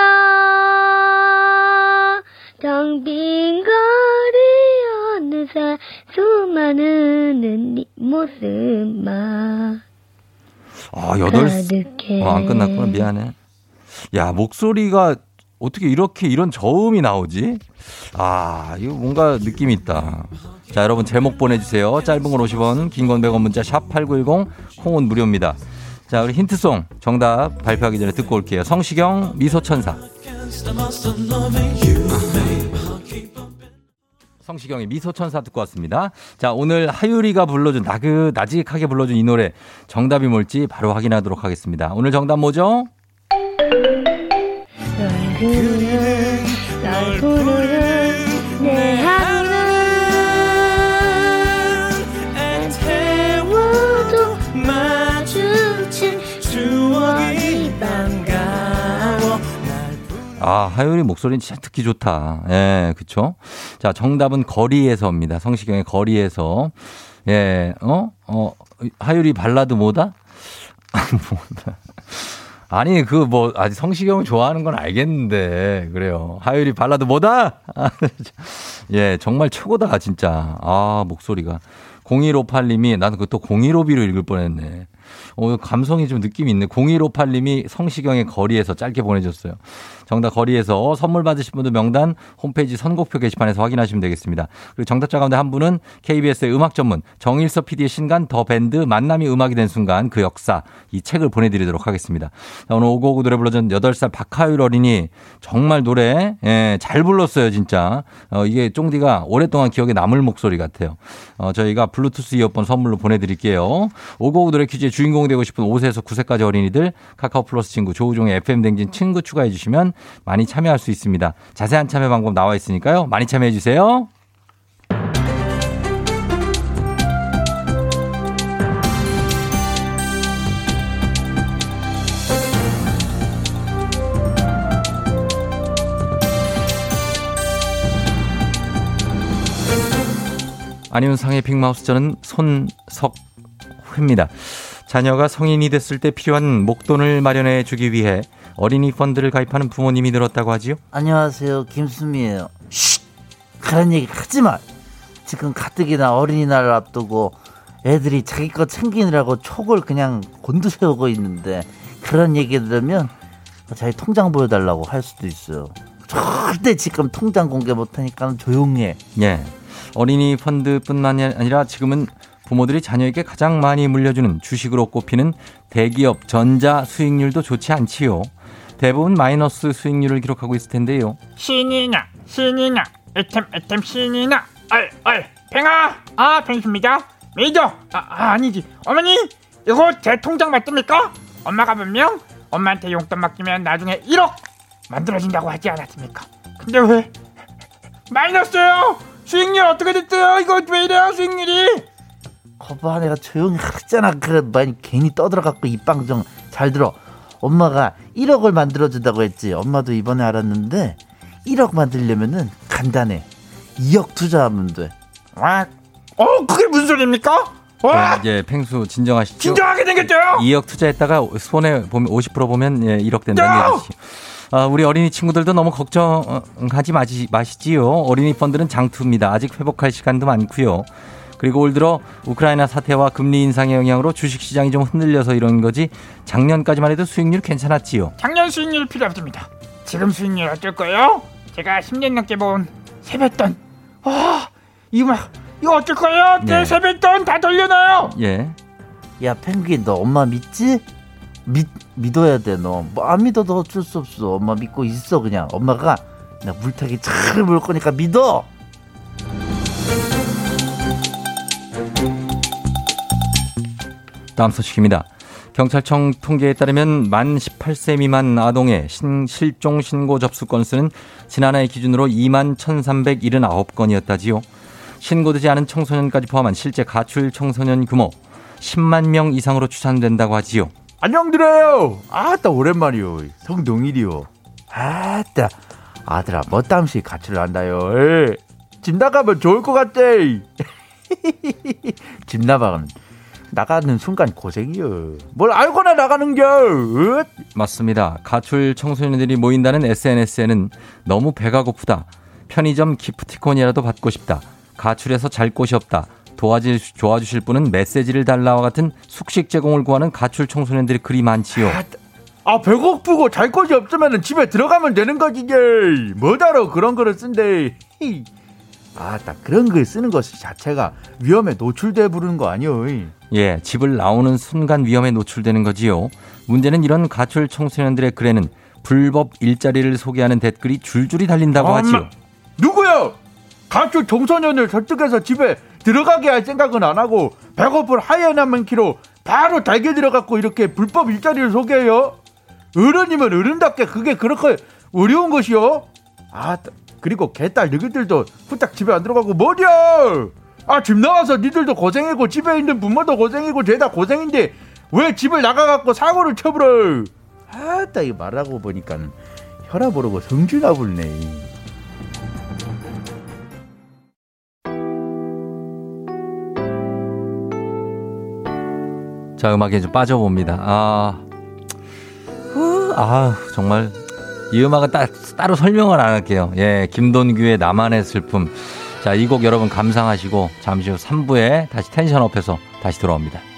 텅빈 거리 어느새 수많은 네 모습만 아, 8살. 가득해 어, 안 끝났구나. 미안해. 야, 목소리가 어떻게 이렇게 이런 저음이 나오지? 아, 이거 뭔가 느낌이 있다. 자, 여러분 제목 보내주세요. 짧은 건 50원, 긴 건 100원 문자 샵 8910, 콩은 무료입니다. 자, 우리 힌트송 정답 발표하기 전에 듣고 올게요. 성시경, 미소천사. 성시경의 미소천사 듣고 왔습니다. 자, 오늘 하유리가 불러준 나그 나직하게 불러준 이 노래 정답이 뭘지 바로 확인하도록 하겠습니다. 오늘 정답 뭐죠? 널 그리는 널 부르는 내 하루는 난 태워도 마주친 추억이 반가워 아, 하율이 목소리는 진짜 듣기 좋다. 예, 그쵸? 자, 정답은 거리에서입니다. 성시경의 거리에서. 예, 어? 어, 하율이 발라드 뭐다? 뭐다. 아니, 그 뭐, 아직 성시경을 좋아하는 건 알겠는데, 그래요. 하율이 발라드 뭐다? 예, 정말 최고다, 진짜. 아, 목소리가. 0158님이, 나는 그또 0152로 읽을 뻔 했네. 어, 감성이 좀 느낌이 있네. 0158님이 성시경의 거리에서 짧게 보내줬어요. 정답 거리에서 선물 받으신 분들 명단 홈페이지 선곡표 게시판에서 확인하시면 되겠습니다. 그리고 정답자 가운데 한 분은 KBS의 음악 전문 정일서 PD의 신간 더 밴드 만남이 음악이 된 순간 그 역사 이 책을 보내드리도록 하겠습니다. 자, 오늘 오고오고 노래 불러준 8살 박하율 어린이 정말 노래 예, 잘 불렀어요 진짜. 어, 이게 쫑디가 오랫동안 기억에 남을 목소리 같아요. 어, 저희가 블루투스 이어폰 선물로 보내드릴게요. 오고오고 노래 퀴즈의 주인공 되고 싶은 5세에서 9세까지 어린이들 카카오 플러스 친구 조우종의 FM 댕진 친구 추가해 주시면 많이 참여할 수 있습니다. 자세한 참여 방법 나와 있으니까요. 많이 참여해 주세요. 안윤상의 빅마우스 저는 손석회입니다. 자녀가 성인이 됐을 때 필요한 목돈을 마련해 주기 위해 어린이 펀드를 가입하는 부모님이 늘었다고 하지요. 안녕하세요. 김수미예요. 쉿! 그런 얘기 하지 마. 지금 가뜩이나 어린이날 앞두고 애들이 자기 거 챙기느라고 촉을 그냥 곤두세우고 있는데 그런 얘기 들으면 자기 통장 보여달라고 할 수도 있어요. 절대 지금 통장 공개 못하니까 조용해. 예. 어린이 펀드뿐만 아니라 지금은 부모들이 자녀에게 가장 많이 물려주는 주식으로 꼽히는 대기업 전자 수익률도 좋지 않지요. 대부분 마이너스 수익률을 기록하고 있을 텐데요. 신이나 신이나 애템 애템 신이나 얼얼 팽아 아 팽수입니다 메이저 아, 아 아니지 어머니 이거 제 통장 맞습니까? 엄마가 분명 엄마한테 용돈 맡기면 나중에 1억 만들어진다고 하지 않았습니까? 근데 왜 마이너스요? 수익률 어떻게 됐어요? 이거 왜 이래요 수익률이? 거봐 내가 조용히 하잖아. 그래 많이 괜히 떠들어갖고 입방 좀잘 들어. 엄마가 1억을 만들어준다고 했지. 엄마도 이번에 알았는데 1억 만들려면은 간단해. 2억 투자하면 돼. 와, 어 그게 무슨 소리입니까? 와, 네, 이제 팽수 진정하시죠. 진정하게 생겼죠? 2억 투자했다가 손에 보면 50% 보면 예, 1억 된다는 야! 얘기죠. 아, 우리 어린이 친구들도 너무 걱정하지 마시, 마시지요. 어린이 펀드는 장투입니다. 아직 회복할 시간도 많고요. 그리고 올 들어 우크라이나 사태와 금리 인상의 영향으로 주식시장이 좀 흔들려서 이런 거지 작년까지만 해도 수익률 괜찮았지요. 작년 수익률 필요 없습니다. 지금 수익률 어쩔 거예요? 제가 10년 넘게 본 세뱃돈. 와, 이거 막 이거 어쩔 거예요? 내 네. 세뱃돈 다 돌려놔요. 예. 야 펭귄 너 엄마 믿지? 믿 믿어야 돼 너. 뭐 안 믿어도 어쩔 수 없어. 엄마 믿고 있어 그냥. 엄마가 나 물타기 잘 물 거니까 믿어. 다음 소식입니다. 경찰청 통계에 따르면 만 18세 미만 아동의 신- 실종 신고 접수 건수는 지난해 기준으로 2만 1,379건이었다지요. 신고되지 않은 청소년까지 포함한 실제 가출 청소년 규모 10만 명 이상으로 추산된다고 하지요. 안녕드려요. 아따 오랜만이요. 성동일이요. 아따 아들아 멋담시 가출을 한다요. 에. 집 나가면 좋을 것 같아. 집 나가면 나가는 순간 고생이요. 뭘 알고나 나가는겨. 으? 맞습니다. 가출 청소년들이 모인다는 SNS에는 너무 배가 고프다. 편의점 기프티콘이라도 받고 싶다. 가출해서 잘 곳이 없다. 도와줄, 도와주실 분은 메시지를 달라와 같은 숙식 제공을 구하는 가출 청소년들이 그리 많지요. 아 배고프고 잘 곳이 없으면 집에 들어가면 되는 거지. 뭐다로 그런 거를 쓴대. 아 딱 그런 글 쓰는 것 자체가 위험에 노출돼 부르는 거 아니요. 예, 집을 나오는 순간 위험에 노출되는 거지요. 문제는 이런 가출 청소년들의 글에는 불법 일자리를 소개하는 댓글이 줄줄이 달린다고 엄마. 하지요. 누구요? 가출 청소년을 설득해서 집에 들어가게 할 생각은 안 하고 배고플 하이에나만 키로 바로 달게 들어갔고 이렇게 불법 일자리를 소개해요? 어른이면 어른답게 그게 그렇게 어려운 것이요? 아 그리고 개딸 너희들도 후딱 집에 안 들어가고 뭐냐? 아집 나와서 니들도 고생이고 집에 있는 부모도 고생이고 죄다 고생인데 왜 집을 나가갖고 사고를 쳐버려? 아따 이 말하고 보니까 혈압 오르고 성질나 불네. 자, 음악에 좀 빠져봅니다. 아, 후, 아, 정말 이 음악은 따, 따로 설명을 안 할게요. 예, 김돈규의 나만의 슬픔. 자, 이 곡 여러분 감상하시고 잠시 후 3부에 다시 텐션업해서 다시 돌아옵니다.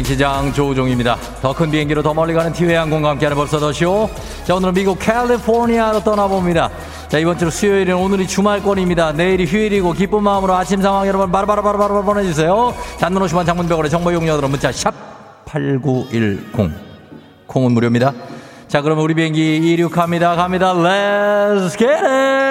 팬댕진 기장 조우종입니다. 더 큰 비행기로 더 멀리 가는 티웨이 항공과 함께하는 벌써 더 쇼. 자, 오늘은 미국 캘리포니아로 떠나봅니다. 자, 이번 주 수요일은 오늘이 주말권입니다. 내일이 휴일이고 기쁜 마음으로 아침 상황 여러분 바로바로바로바로 보내주세요. 잔눈 50원 장문병원의 정보 용료들은 문자 샵 8910. 콩은 무료입니다. 자, 그러면 우리 비행기 이륙합니다. 갑니다. Let's get it!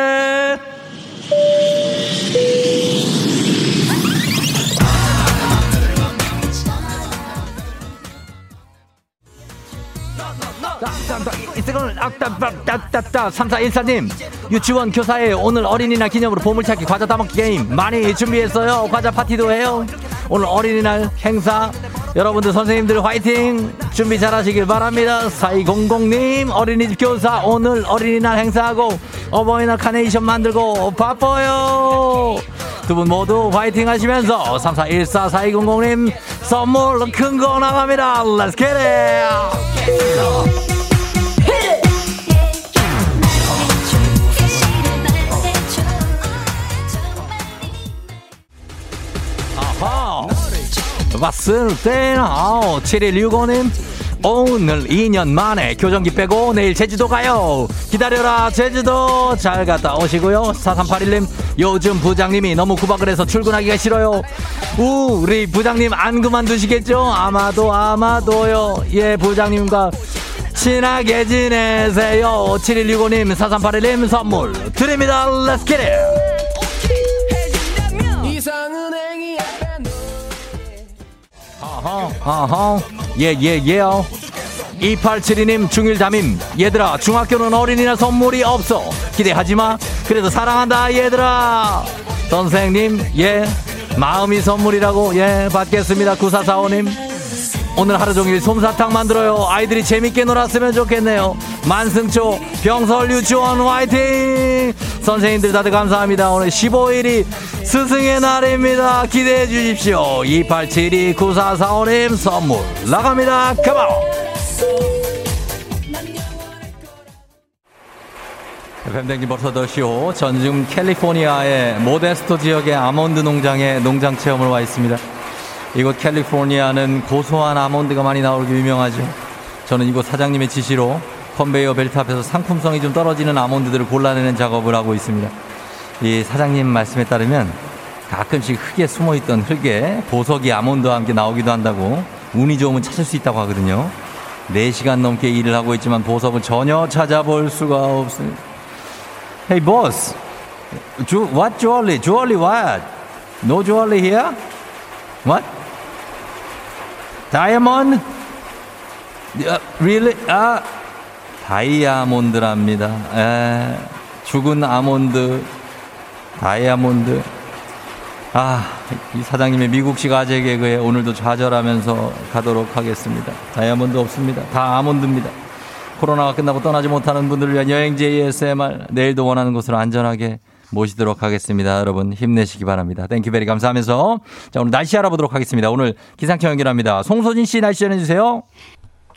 삼사일사님 유치원 교사에 오늘 어린이날 기념으로 보물찾기 과자 따먹기 게임 많이 준비했어요. 과자 파티도 해요. 오늘 어린이날 행사. 여러분들 선생님들 화이팅! 준비 잘하시길 바랍니다. 4200님 어린이집 교사 오늘 어린이날 행사하고 어버이날 카네이션 만들고 바빠요. 두 분 모두 화이팅 하시면서 3414 4200님 선물 큰 거 나갑니다. Let's get 봤을 때는 아우 7165님. 오늘 2년 만에 교정기 빼고 내일 제주도 가요. 기다려라 제주도. 잘 갔다 오시고요. 4381님 요즘 부장님이 너무 구박을 해서 출근하기가 싫어요. 우리 부장님 안 그만두시겠죠? 아마도 아마도요. 예 부장님과 친하게 지내세요. 7165님 4381님 선물 드립니다. Let's 아하, 아하, 예, 예, 예요. 2872님 중일 담임. 얘들아, 중학교는 어린이날 선물이 없어. 기대하지 마. 그래도 사랑한다, 얘들아. 선생님, 예. 마음이 선물이라고, 예, 받겠습니다. 9445님. 오늘 하루 종일 솜사탕 만들어요. 아이들이 재밌게 놀았으면 좋겠네요. 만승초 병설 유치원 화이팅! 선생님들 다들 감사합니다. 오늘 15일이 스승의 날입니다. 기대해 주십시오. 2872 9445님 선물 나갑니다. 컴온! 뱀댕기 벌써 더쇼 전중 캘리포니아의 모데스토 지역의 아몬드 농장에 농장 체험을 와 있습니다. 이곳 캘리포니아는 고소한 아몬드가 많이 나오기 유명하죠. 저는 이곳 사장님의 지시로 컨베이어 벨트 앞에서 상품성이 좀 떨어지는 아몬드들을 골라내는 작업을 하고 있습니다. 이 사장님 말씀에 따르면 가끔씩 흙에 숨어 있던 흙에 보석이 아몬드와 함께 나오기도 한다고 운이 좋으면 찾을 수 있다고 하거든요. 4시간 넘게 일을 하고 있지만 보석은 전혀 찾아볼 수가 없습니다. Hey boss, what jewelry? Jewelry what? No jewelry here? What? Diamond? Uh, really? 아, 다이아몬드랍니다. 에, 죽은 아몬드, 다이아몬드. 아, 이 사장님의 미국식 아재 개그에 오늘도 좌절하면서 가도록 하겠습니다. 다이아몬드 없습니다. 다 아몬드입니다. 코로나가 끝나고 떠나지 못하는 분들을 위한 여행지 ASMR 내일도 원하는 곳으로 안전하게 모시도록 하겠습니다. 여러분 힘내시기 바랍니다. thank you very 감사하면서 자 오늘 날씨 알아보도록 하겠습니다. 오늘 기상청 연결합니다. 송소진 씨 날씨 전해주세요.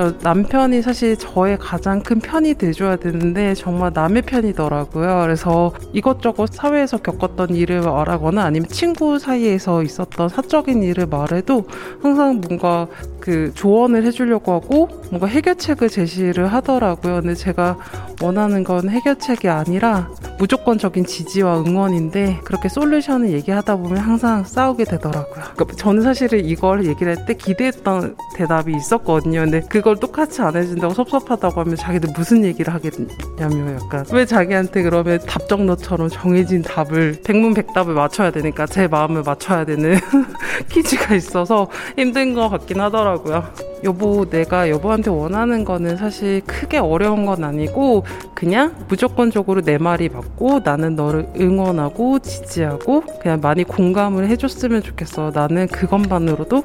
저 남편이 사실 저의 가장 큰 편이 돼줘야 되는데 정말 남의 편이더라고요. 그래서 이것저것 사회에서 겪었던 일을 말하거나 아니면 친구 사이에서 있었던 사적인 일을 말해도 항상 뭔가 그 조언을 해주려고 하고 뭔가 해결책을 제시를 하더라고요. 근데 제가 원하는 건 해결책이 아니라 무조건적인 지지와 응원인데 그렇게 솔루션을 얘기하다 보면 항상 싸우게 되더라고요. 그러니까 저는 사실은 이걸 얘기를 할 때 기대했던 대답이 있었거든요. 근데 그걸 똑같이 안 해준다고 섭섭하다고 하면 자기들 무슨 얘기를 하겠냐며 약간 왜 자기한테 그러면 답정너처럼 정해진 답을 백문백답을 맞춰야 되니까 제 마음을 맞춰야 되는 퀴즈가 있어서 힘든 것 같긴 하더라고요. 여보, 내가 여보한테 원하는 거는 사실 크게 어려운 건 아니고 그냥 무조건적으로 내 말이 맞고 나는 너를 응원하고 지지하고 그냥 많이 공감을 해줬으면 좋겠어. 나는 그것만으로도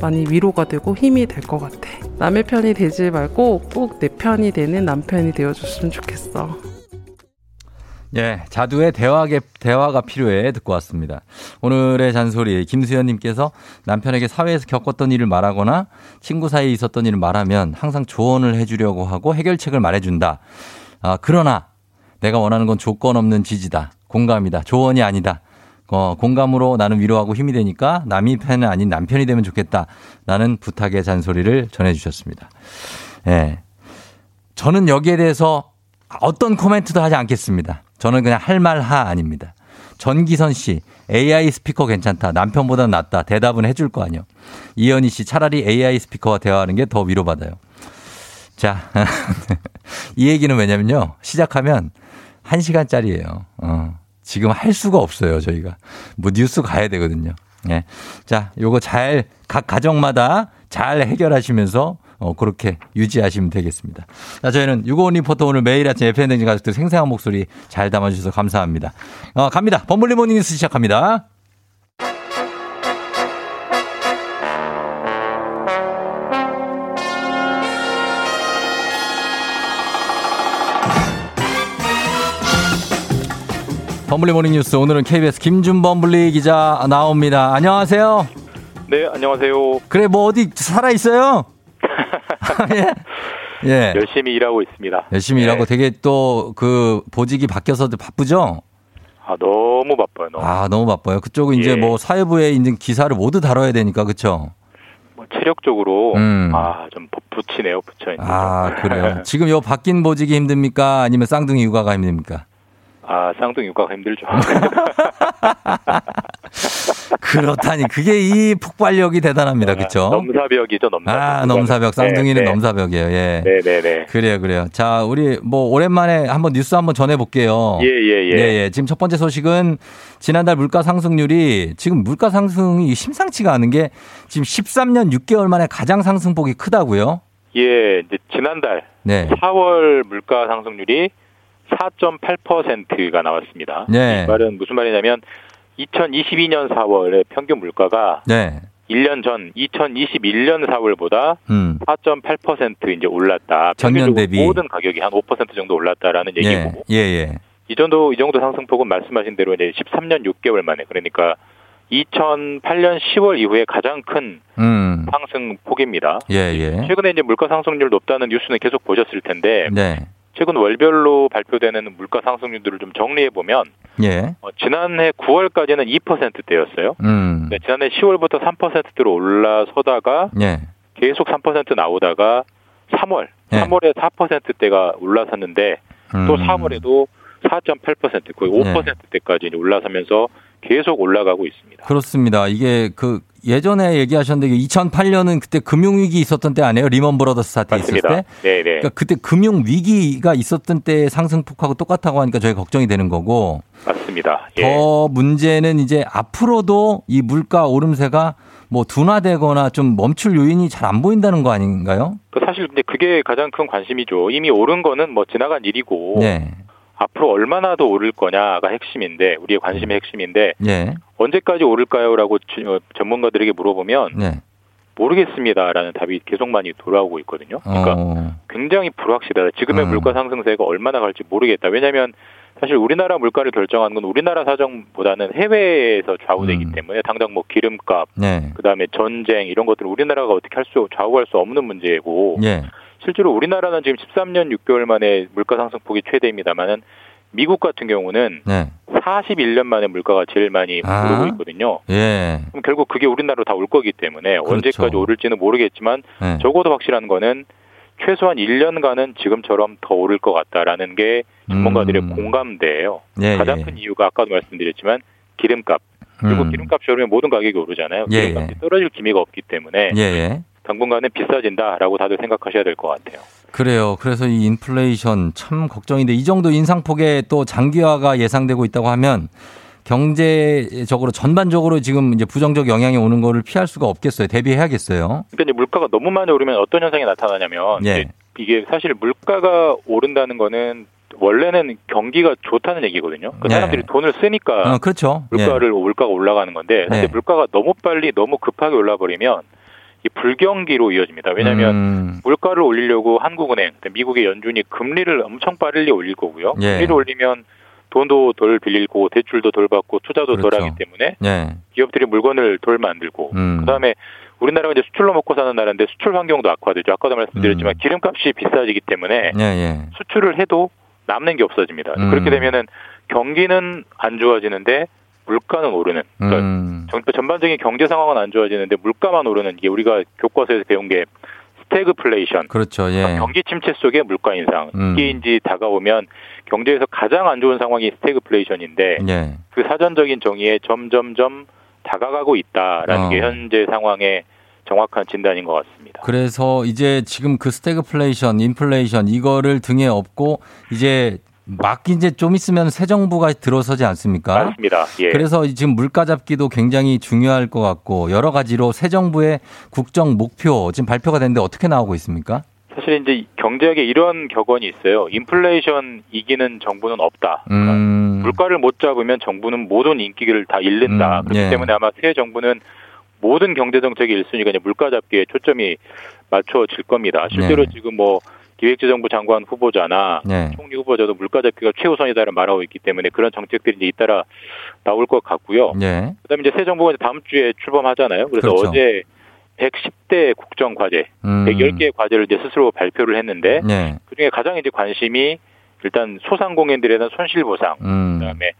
많이 위로가 되고 힘이 될 것 같아. 남의 편이 되지 말고 꼭 내 편이 되는 남편이 되어줬으면 좋겠어. 예, 자두의 대화가, 대화가 필요해 듣고 왔습니다. 오늘의 잔소리, 김수현님께서 남편에게 사회에서 겪었던 일을 말하거나 친구 사이에 있었던 일을 말하면 항상 조언을 해주려고 하고 해결책을 말해준다. 아, 그러나 내가 원하는 건 조건 없는 지지다. 공감이다. 조언이 아니다. 어, 공감으로 나는 위로하고 힘이 되니까 남이 편은 아닌 남편이 되면 좋겠다. 라는 부탁의 잔소리를 전해주셨습니다. 예. 저는 여기에 대해서 어떤 코멘트도 하지 않겠습니다. 저는 그냥 할 말 하 아닙니다. 전기선 씨, AI 스피커 괜찮다. 남편보다 낫다. 대답은 해줄 거 아니요. 이현희 씨, 차라리 AI 스피커와 대화하는 게 더 위로받아요. 자, 이 얘기는 왜냐면요. 시작하면 1시간짜리예요. 어, 지금 할 수가 없어요, 저희가. 뭐 뉴스 가야 되거든요. 예. 자, 요거 잘, 각 가정마다 잘 해결하시면서 어, 그렇게 유지하시면 되겠습니다. 자, 저희는 유고원 리포터 오늘 매일 아침 FM대행진 가족들 생생한 목소리 잘 담아주셔서 감사합니다. 어, 갑니다. 범블리 모닝 뉴스 시작합니다. 범블리 모닝 뉴스 오늘은 KBS 김준범블리 기자 나옵니다. 안녕하세요. 네, 안녕하세요. 그래 뭐 어디 살아 있어요? 예. 예. 열심히 일하고 있습니다. 열심히 네. 일하고 되게 또 그 보직이 바뀌어서도 바쁘죠? 아, 너무 바빠요. 너무. 아, 너무 바빠요. 그쪽은 이제 예. 뭐 사회부에 있는 기사를 모두 다뤄야 되니까 그렇죠? 뭐 체력적으로 음. 아, 좀 부- 붙이네요. 붙여 있는. 아, 그래요. 지금 요 바뀐 보직이 힘듭니까? 아니면 쌍둥이 육아가 힘듭니까? 아, 쌍둥이 육아가 힘들죠. 그렇다니 그게 이 폭발력이 대단합니다. 그렇죠? 넘사벽이죠, 넘사벽. 아, 넘사벽. 쌍둥이는 네, 네. 넘사벽이에요. 예. 네, 네, 네. 그래요, 그래요. 자, 우리 뭐 오랜만에 한번 뉴스 한번 전해 볼게요. 예, 예, 예. 네, 예. 지금 첫 번째 소식은 지난달 물가 상승률이 지금 물가 상승이 심상치가 않은 게 지금 13년 6개월 만에 가장 상승폭이 크다고요? 예, 이제 지난달 네. 4월 물가 상승률이 4.8%가 나왔습니다. 네. 이 말은 무슨 말이냐면 2022년 4월에 평균 물가가 네. 1년 전 2021년 4월보다 음. 4.8% 이제 올랐다. 전년 대비. 모든 가격이 한 5% 정도 올랐다라는 예. 얘기고 예, 예. 이 정도 이 정도 상승폭은 말씀하신 대로 이제 13년 6개월 만에 그러니까 2008년 10월 이후에 가장 큰 음. 상승폭입니다. 예, 예. 최근에 이제 물가 상승률 높다는 뉴스는 계속 보셨을 텐데 네. 최근 월별로 발표되는 물가 상승률들을 좀 정리해 보면 예. 어, 지난해 9월까지는 2%대였어요. 음. 그러니까 지난해 10월부터 3%대로 올라서다가 예. 계속 3% 나오다가 3월, 네. 3월에 4%대가 올라섰는데 또 음. 4월에도 4.8% 거의 네. 5%대까지 올라서면서 계속 올라가고 있습니다. 그렇습니다. 이게 그 예전에 얘기하셨는데 2008년은 그때 금융 위기 있었던 때 아니에요? 리먼 브러더스 사태 있을 맞습니다. 때? 네, 네. 그러니까 그때 금융 위기가 있었던 때 상승폭하고 똑같다고 하니까 저희 걱정이 되는 거고 맞습니다. 예. 더 문제는 이제 앞으로도 이 물가 오름세가 뭐 둔화되거나 좀 멈출 요인이 잘 안 보인다는 거 아닌가요? 그 사실 근데 그게 가장 큰 관심이죠. 이미 오른 거는 뭐 지나간 일이고 네. 앞으로 얼마나 더 오를 거냐가 핵심인데 우리의 관심의 핵심인데 예. 언제까지 오를까요라고 지- 어, 전문가들에게 물어보면 네. 모르겠습니다라는 답이 계속 많이 돌아오고 있거든요. 그러니까 어. 굉장히 불확실하다. 지금의 음. 물가 상승세가 얼마나 갈지 모르겠다. 왜냐하면 사실 우리나라 물가를 결정하는 건 우리나라 사정보다는 해외에서 좌우되기 음. 때문에 당장 뭐 기름값, 네. 그다음에 전쟁 이런 것들 우리나라가 어떻게 할 수 좌우할 수 없는 문제고 예. 실제로 우리나라는 지금 13년 6개월 만에 물가 상승폭이 최대입니다만은 미국 같은 경우는 네. 41년 만에 물가가 제일 많이 아. 오르고 있거든요. 예. 그럼 결국 그게 우리나라로 다 올 거기 때문에 그렇죠. 언제까지 오를지는 모르겠지만 네. 적어도 확실한 거는 최소한 1년간은 지금처럼 더 오를 것 같다라는 게 전문가들의 음. 공감대예요. 예, 가장 예. 큰 이유가 아까도 말씀드렸지만 기름값. 그리고 음. 기름값이 오르면 모든 가격이 오르잖아요. 예, 기름값이 떨어질 기미가 없기 때문에 예, 예. 당분간은 비싸진다라고 다들 생각하셔야 될 것 같아요. 그래요. 그래서 이 인플레이션 참 걱정인데 이 정도 인상폭에 또 장기화가 예상되고 있다고 하면 경제적으로 전반적으로 지금 이제 부정적 영향이 오는 거를 피할 수가 없겠어요. 대비해야겠어요. 그러니까 이제 물가가 너무 많이 오르면 어떤 현상이 나타나냐면 예. 이게 사실 물가가 오른다는 거는 원래는 경기가 좋다는 얘기거든요. 그 네. 사람들이 돈을 쓰니까 어, 그렇죠. 예. 물가를 물가가 올라가는 건데 네. 물가가 너무 빨리 너무 급하게 올라버리면 이 불경기로 이어집니다. 왜냐하면 음, 물가를 올리려고 한국은행, 미국의 연준이 금리를 엄청 빨리 올릴 거고요. 예. 금리를 올리면 돈도 덜 빌리고 대출도 덜 받고 투자도 그렇죠. 덜 하기 때문에 예. 기업들이 물건을 덜 만들고 음. 그다음에 우리나라가 이제 수출로 먹고 사는 나라인데 수출 환경도 악화되죠. 아까도 말씀드렸지만 음. 기름값이 비싸지기 때문에 예, 예. 수출을 해도 남는 게 없어집니다. 음. 그렇게 되면은 경기는 안 좋아지는데 물가는 오르는. 그러니까 음. 정- 전반적인 경제 상황은 안 좋아지는데 물가만 오르는 게 우리가 교과서에서 배운 게 스태그플레이션. 그렇죠. 예. 경기 침체 속의 물가 인상. 음. 이게 이제 다가오면 경제에서 가장 안 좋은 상황이 스태그플레이션인데 예. 그 사전적인 정의에 점점점 다가가고 있다라는 어. 게 현재 상황의 정확한 진단인 것 같습니다. 그래서 이제 지금 그 스태그플레이션, 인플레이션 이거를 등에 업고 이제 막 이제 좀 있으면 새 정부가 들어서지 않습니까? 맞습니다. 예. 그래서 지금 물가 잡기도 굉장히 중요할 것 같고 여러 가지로 새 정부의 국정 목표 지금 발표가 됐는데 어떻게 나오고 있습니까? 사실 이제 경제학에 이런 격언이 있어요. 인플레이션 이기는 정부는 없다. 음. 물가를 못 잡으면 정부는 모든 인기를 다 잃는다. 음, 그렇기 예. 때문에 아마 새 정부는 모든 경제 정책의 1순위가 이제 물가 잡기에 초점이 맞춰질 겁니다. 실제로 네. 지금 뭐 기획재정부 장관 후보자나 네. 총리 후보자도 물가 잡기가 최우선이다를 말하고 있기 때문에 그런 정책들이 이제 잇따라 나올 것 같고요. 예. 그다음에 이제 새 정부가 이제 다음 주에 출범하잖아요. 그래서 그렇죠. 어제 110대 국정 과제, 음. 110개의 과제를 이제 스스로 발표를 했는데 예. 그중에 가장 이제 관심이 일단 소상공인들에 대한 손실 보상, 음. 그다음에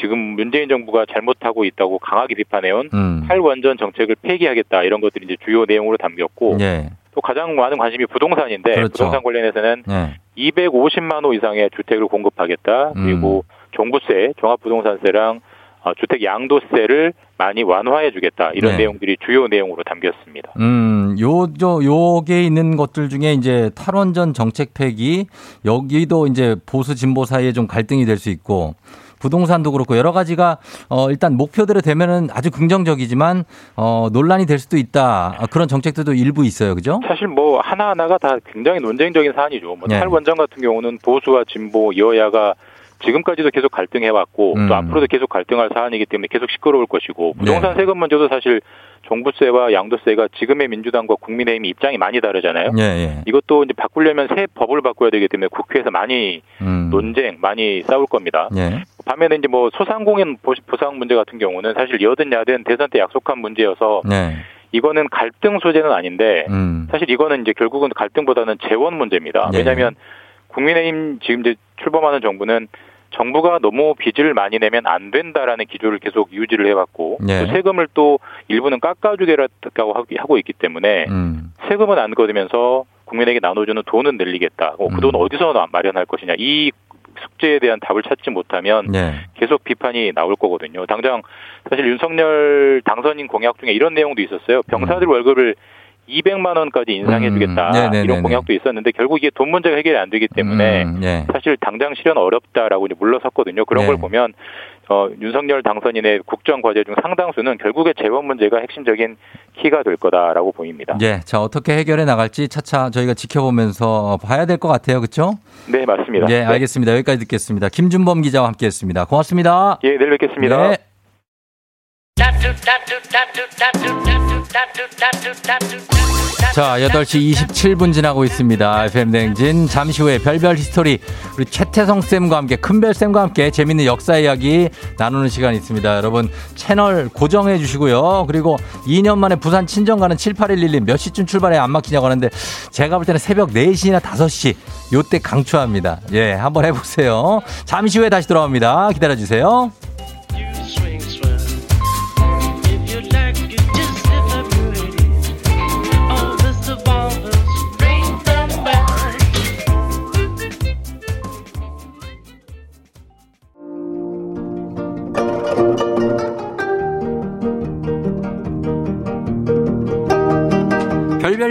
지금 문재인 정부가 잘못하고 있다고 강하게 비판해온 음. 탈원전 정책을 폐기하겠다 이런 것들이 이제 주요 내용으로 담겼고 예. 또 가장 많은 관심이 부동산인데 그렇죠. 부동산 관련해서는 예. 250만 호 이상의 주택을 공급하겠다 음. 그리고 종부세, 종합부동산세랑 어, 주택 양도세를 많이 완화해 주겠다 이런 네. 내용들이 주요 내용으로 담겼습니다. 음, 요, 저, 요게 있는 것들 중에 이제 탈원전 정책 폐기, 여기도 이제 보수 진보 사이에 좀 갈등이 될 수 있고, 부동산도 그렇고 여러 가지가 어 일단 목표대로 되면은 아주 긍정적이지만 어 논란이 될 수도 있다 아, 그런 정책들도 일부 있어요 그죠? 사실 뭐 하나 하나가 다 굉장히 논쟁적인 사안이죠. 뭐 네. 탈원전 같은 경우는 보수와 진보 여야가 지금까지도 계속 갈등해왔고 음. 또 앞으로도 계속 갈등할 사안이기 때문에 계속 시끄러울 것이고 부동산 네. 세금 문제도 사실 종부세와 양도세가 지금의 민주당과 국민의힘 입장이 많이 다르잖아요. 예, 예. 이것도 이제 바꾸려면 새 법을 바꿔야 되기 때문에 국회에서 많이 음. 논쟁, 많이 싸울 겁니다. 예. 반면에 이제 뭐 소상공인 보- 보상 문제 같은 경우는 사실 여든 야든 대선 때 약속한 문제여서 네. 이거는 갈등 소재는 아닌데 음. 사실 이거는 이제 결국은 갈등보다는 재원 문제입니다. 네. 왜냐하면 국민의힘 지금 이제 출범하는 정부는 정부가 너무 빚을 많이 내면 안 된다라는 기조를 계속 유지를 해왔고 네. 또 세금을 또 일부는 깎아주겠다고 하고 있기 때문에 음. 세금은 안 걷으면서 국민에게 나눠주는 돈은 늘리겠다. 어, 음. 그돈 어디서 나- 마련할 것이냐. 이 숙제에 대한 답을 찾지 못하면 네. 계속 비판이 나올 거거든요. 당장 사실 윤석열 당선인 공약 중에 이런 내용도 있었어요. 병사들 월급을 200만 원까지 인상해주겠다 음, 네네네네. 이런 공약도 있었는데 결국 이게 돈 문제가 해결이 안 되기 때문에 음, 예. 사실 당장 실현 어렵다라고 이제 물러섰거든요. 그런 네. 걸 보면 어, 윤석열 당선인의 국정 과제 중 상당수는 결국에 재원 문제가 핵심적인 키가 될 거다라고 보입니다. 예. 자, 어떻게 해결해 나갈지 차차 저희가 지켜보면서 봐야 될 것 같아요. 그렇죠? 네 맞습니다. 예, 네. 알겠습니다. 여기까지 듣겠습니다. 김준범 기자와 함께 했습니다. 고맙습니다. 예, 내일 뵙겠습니다. 네. 자, 8시 27분 지나고 있습니다. FM대행진. 잠시 후에 별별 history. 우리 최태성쌤과 함께, 큰별쌤과 함께 재밌는 역사 이야기 나누는 시간이 있습니다. 여러분, 채널 고정해 주시고요. 그리고 2년 만에 부산 친정 가는 7811님 몇 시쯤 출발해 안 막히냐고 하는데 제가 볼 때는 새벽 4시나 5시. 요때 강추합니다. 예, 한번 해보세요. 잠시 후에 다시 돌아옵니다. 기다려주세요.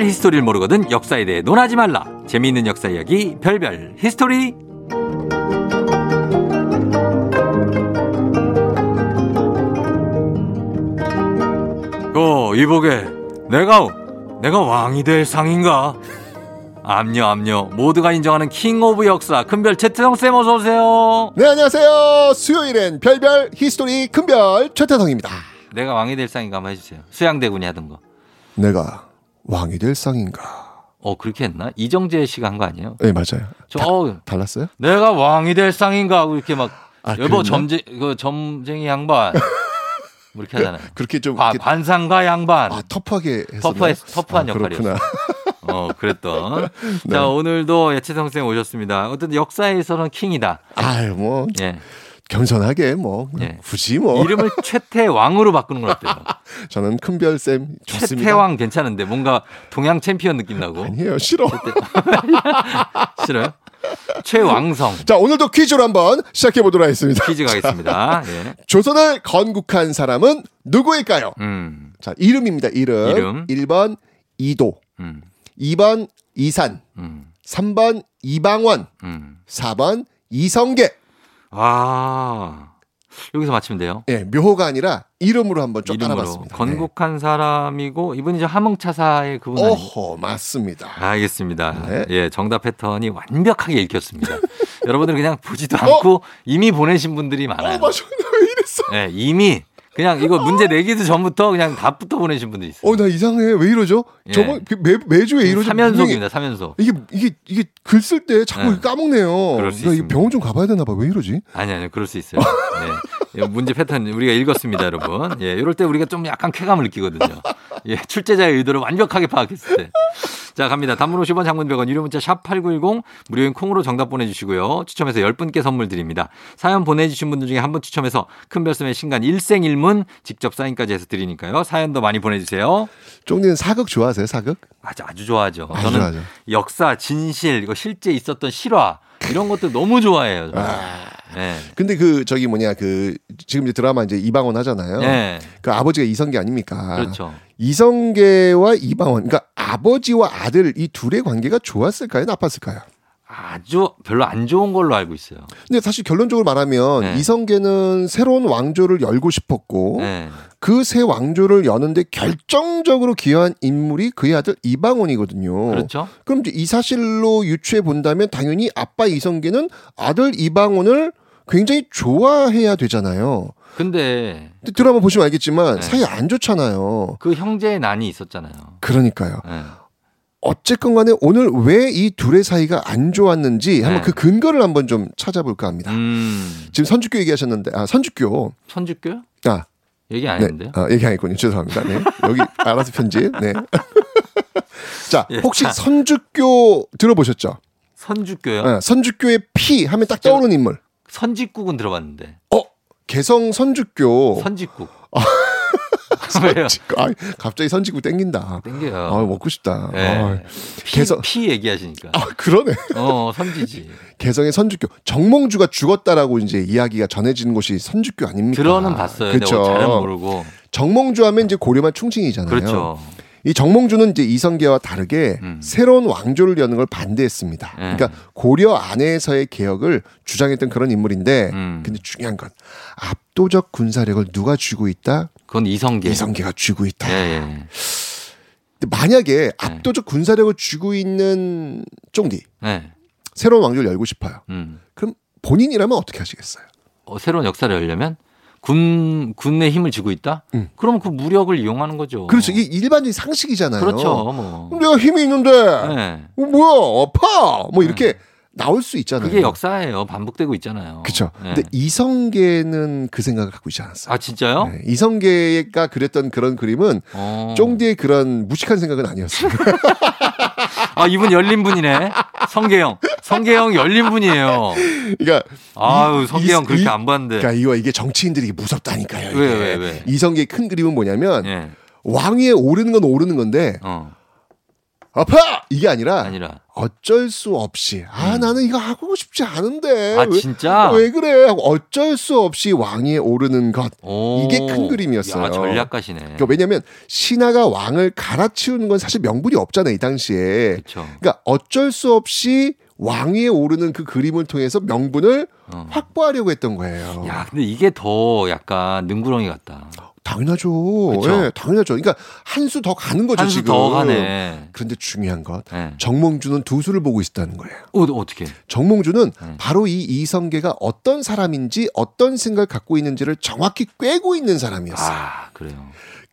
별별 history를 모르거든 역사에 대해 논하지 말라. 재미있는 역사 이야기 별별 history. 어, 이보게. 내가 내가 왕이 될 상인가? 암요, 암요. 모두가 인정하는 king of 역사 큰별 최태성 쌤 어서 오세요. 네, 안녕하세요. 수요일엔 별별 history 큰별 최태성입니다. 내가 왕이 될 상인가 한번 해주세요. 수양대군이 하던 거. 내가 왕이 될 상인가? 어 그렇게 했나? 이정재 씨가 한 거 아니에요? 네, 맞아요. 저 어, 달랐어요? 내가 왕이 될 상인가 하고 이렇게 막 아, 여보? 점쟁 그 점쟁이 양반 뭐 이렇게 하잖아요. 그렇게 좀 관, 이렇게- 관상가 양반. 아, 터프하게? 터프해, 터프한 아, 역할이었어. 그렇구나. 어, 그랬던. 네. 자, 오늘도 예채성 쌤 오셨습니다. 어쨌든 역사에서는 킹이다. 아유, 뭐 예. 겸손하게 뭐 예. 굳이 뭐 이름을 최태 왕으로 바꾸는 건 어때요? 저는 큰별 쌤 좋습니다. 최태왕 괜찮은데 뭔가 동양 챔피언 느낌 나고. 아니에요, 싫어. 싫어요? 최왕성. 자, 오늘도 퀴즈로 한번 시작해 보도록 하겠습니다. 퀴즈 가겠습니다. 예. 조선을 건국한 사람은 누구일까요? 음, 자, 이름입니다. 이름. 이름. 1번 이도, 음, 2번 이산, 음, 3번 이방원, 음. 4번 이성계. 아, 여기서 맞히면 돼요. 예, 묘호가 아니라 이름으로 한번 좀 이름으로. 알아봤습니다. 건국한 사람이고, 이분이 저 함흥차사의 그분 아니에요? 오호, 맞습니다. 알겠습니다. 네. 예, 정답 패턴이 완벽하게 읽혔습니다. 여러분들 그냥 보지도 어? 않고 이미 보내신 분들이 많아요. 어, 맞아. 왜 이랬어? 예, 이미 그냥 이거 문제 내기도 전부터 그냥 답부터 보내신 분들 있어요. 어, 나 이상해. 왜 이러죠? 예. 저번 그 매, 매주 왜 이러죠? 삼연속입니다. 삼연속. 이게 이게 이게 글 쓸 때 자꾸 네. 까먹네요. 그럴 수 있습니다. 병원 좀 가봐야 되나 봐. 왜 이러지? 아니 아니 그럴 수 있어요. 네. 문제 패턴 우리가 읽었습니다, 여러분. 예, 이럴 때 우리가 좀 약간 쾌감을 느끼거든요. 예, 출제자의 의도를 완벽하게 파악했을 때. 자, 갑니다. 단문 50원 장문 100원 유료 문자 샵 8910 무료인 콩으로 정답 보내 주시고요. 추첨해서 10분께 선물 드립니다. 사연 보내 주신 분들 중에 한 분 추첨해서 큰 별씀의 신간 일생일 문 직접 사인까지 해서 드리니까요. 사연도 많이 보내 주세요. 쫑디는 사극 좋아하세요? 사극? 아주 아주 좋아하죠. 아주 저는 좋아하죠. 역사, 진실, 이거 실제 있었던 실화 이런 것들 너무 좋아해요. 아. 네. 근데 그 저기 뭐냐 그 지금 이제 드라마 이제 이방원 하잖아요. 네. 그 아버지가 이성계 아닙니까? 그렇죠. 이성계와 이방원, 그러니까 아버지와 아들 이 둘의 관계가 좋았을까요? 나빴을까요? 아주 별로 안 좋은 걸로 알고 있어요. 근데 사실 결론적으로 말하면 네. 이성계는 새로운 왕조를 열고 싶었고 네. 그새 왕조를 여는데 결정적으로 기여한 인물이 그의 아들 이방원이거든요. 그렇죠. 그럼 이 사실로 유추해 본다면 당연히 아빠 이성계는 아들 이방원을 굉장히 좋아해야 되잖아요. 근데 근데 드라마 보시면 알겠지만 네. 사이 안 좋잖아요. 그 형제의 난이 있었잖아요. 그러니까요. 네. 어쨌건 간에 오늘 왜 이 둘의 사이가 안 좋았는지 한번 네. 그 근거를 한번 좀 찾아볼까 합니다. 음, 지금 선주교 얘기하셨는데 아 선주교 천주교? 아 얘기 안 네. 했는데요. 아, 얘기 안 했군요. 죄송합니다. 네. 여기 알아서 편집. 네. 자, 예, 혹시 자. 선주교 들어보셨죠? 선주교요? 네, 선주교의 피 하면 딱 떠오르는 인물. 선직국은 들어봤는데. 어, 개성 선주교. 선직국. 아. 왜요? 아, 갑자기 선지국 땡긴다. 땡겨요. 아, 먹고 싶다. 네. 아, 피, 개성 피 얘기하시니까. 아, 그러네. 어, 선지지. 개성의 선주교. 정몽주가 죽었다라고 이제 이야기가 전해지는 곳이 선주교 아닙니까? 들어는 봤어요. 그렇죠. 잘은 모르고. 정몽주 하면 이제 고려만 충칭이잖아요. 그렇죠. 이 정몽주는 이제 이성계와 다르게 음. 새로운 왕조를 여는 걸 반대했습니다. 네. 그러니까 고려 안에서의 개혁을 주장했던 그런 인물인데, 음. 근데 중요한 건 압도적 군사력을 누가 쥐고 있다? 그건 이성계. 이성계가 쥐고 있다. 예, 예. 만약에 압도적 군사력을 쥐고 있는 쫑디 네. 새로운 왕조를 열고 싶어요. 음. 그럼 본인이라면 어떻게 하시겠어요? 어, 새로운 역사를 열려면 군 군의 힘을 쥐고 있다? 음. 그러면 그 무력을 이용하는 거죠. 그렇죠. 이게 일반적인 상식이잖아요. 그렇죠. 뭐. 내가 힘이 있는데 네. 어, 뭐야 아파 뭐 이렇게 나올 수 있잖아요. 그게 역사예요. 반복되고 있잖아요. 그렇죠. 네. 근데 이성계는 그 생각을 갖고 있지 않았어요. 아 진짜요? 네, 이성계가 그렸던 그런 그림은 어. 쫑디의 그런 무식한 생각은 아니었어요. 아 이분 열린 분이네. 성계형. 성계형 열린 분이에요. 그러니까 아유 이- 성계형 이- 그렇게 이- 안 봤는데. 그러니까 이거 이게 정치인들이 무섭다니까요. 이게. 왜, 왜, 왜? 이성계의 큰 그림은 뭐냐면 예. 왕위에 오르는 건 오르는 건데 어. 아파 이게 아니라, 아니라. 어쩔 수 없이 아 나는 이거 하고 싶지 않은데 음. 아 왜- 진짜. 왜 그래 하고 어쩔 수 없이 왕위에 오르는 것 오. 이게 큰 그림이었어요. 야, 전략가시네. 그러니까 왜냐면 신하가 왕을 갈아치우는 건 사실 명분이 없잖아요 이 당시에. 그렇죠. 그러니까 어쩔 수 없이 왕위에 오르는 그 그림을 통해서 명분을 어. 확보하려고 했던 거예요. 야 근데 이게 더 약간 능구렁이 같다. 당연하죠. 그쵸? 예, 당연하죠. 그러니까 한 수 더 가는 거죠 한수 지금. 더 가네. 그런데 중요한 것 네. 정몽주는 두 수를 보고 있었다는 거예요. 어 어떻게? 정몽주는 네. 바로 이 이성계가 어떤 사람인지 어떤 생각을 갖고 있는지를 정확히 꿰고 있는 사람이었어요. 아 그래요.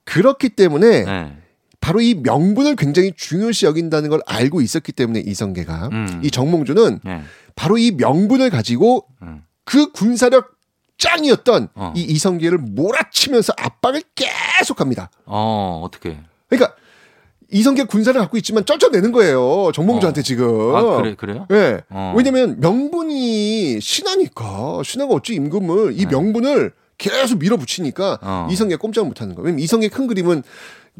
그렇기 때문에 네. 바로 이 명분을 굉장히 중요시 여긴다는 걸 알고 있었기 때문에 이성계가 음. 이 정몽주는 네. 바로 이 명분을 가지고 음. 그 군사력 짱이었던 어. 이 이성계를 몰아치면서 압박을 계속합니다. 어 어떻게? 그러니까 이성계 군사를 갖고 있지만 쩔쩔내는 거예요. 정몽주한테 지금. 아 그래 그래요? 예. 어. 왜냐면 명분이 신하니까 신하가 어찌 임금을 이 네. 명분을 계속 밀어붙이니까 어. 이성계 꼼짝 못 하는 거예요. 왜냐면 이성계 큰 그림은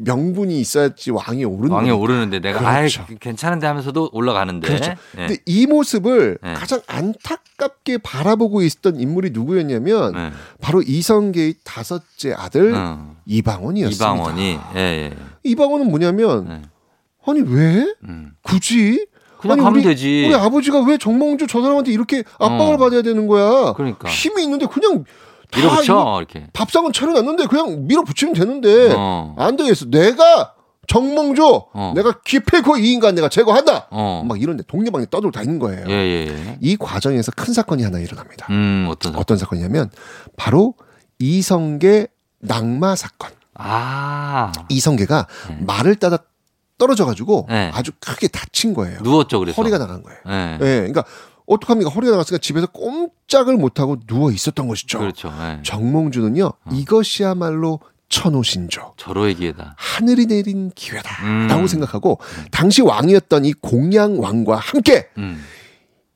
명분이 있어야지 왕이 오르는 왕에 거니까. 오르는데 내가 그렇죠. 아이 괜찮은데 하면서도 올라가는데. 그렇죠. 네. 근데 이 모습을 네. 가장 안타깝게 바라보고 있었던 인물이 누구였냐면 네. 바로 이성계의 다섯째 아들 어. 이방원이었습니다. 이방원이 예, 예. 이방원은 뭐냐면 네. 아니 왜 음. 굳이 그냥 아니, 가면 우리, 되지. 우리 아버지가 왜 정몽주 저 사람한테 이렇게 압박을 어. 받아야 되는 거야? 그러니까. 힘이 있는데 그냥 다 밀어붙여 이렇게. 밥상은 차려놨는데 그냥 밀어붙이면 되는데 어. 안 되겠어. 내가 정몽주 어. 내가 기필코 이 인간 내가 제거한다. 어. 막 이런데 동네방네 떠들고 다니는 거예요. 예, 예, 예. 이 과정에서 큰 사건이 하나 일어납니다. 음, 어떤 사건? 어떤 사건이냐면 바로 이성계 낙마 사건. 아. 이성계가 네. 말을 따다 떨어져 가지고 네. 아주 크게 다친 거예요. 누웠죠, 그래서. 허리가 나간 거예요. 예. 예. 그러니까 어떡합니까? 허리가 나갔으니까 집에서 꼼짝을 못 하고 누워 있었던 것이죠. 그렇죠. 예. 정몽주는요. 이것이야말로 천호신조. 절호의 기회다. 하늘이 내린 기회다라고 음. 생각하고 당시 왕이었던 이 공양 왕과 함께 음.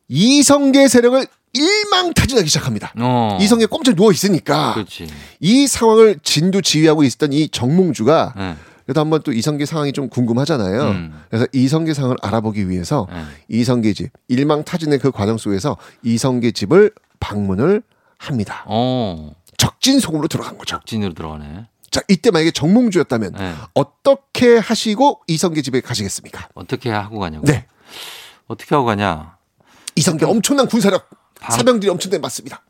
이성계 세력을 일망타진하기 시작합니다. 어. 이성계 꼼짝 누워 있으니까 그렇지. 이 상황을 진두 지휘하고 있었던 이 정몽주가 예. 그래도 한번 또 이성계 상황이 좀 궁금하잖아요. 음. 그래서 이성계 상황을 알아보기 위해서 예. 이성계 집 일망타진의 그 과정 속에서 이성계 집을 방문을 합니다. 어. 적진소금으로 들어간 거죠. 적진으로 들어가네. 자 이때 만약에 정몽주였다면 예. 어떻게 하시고 이성계 집에 가시겠습니까? 어떻게 하고 가냐고. 네. 어떻게 하고 가냐. 이성계 엄청난 군사력 방- 사병들이 엄청나게 많습니다.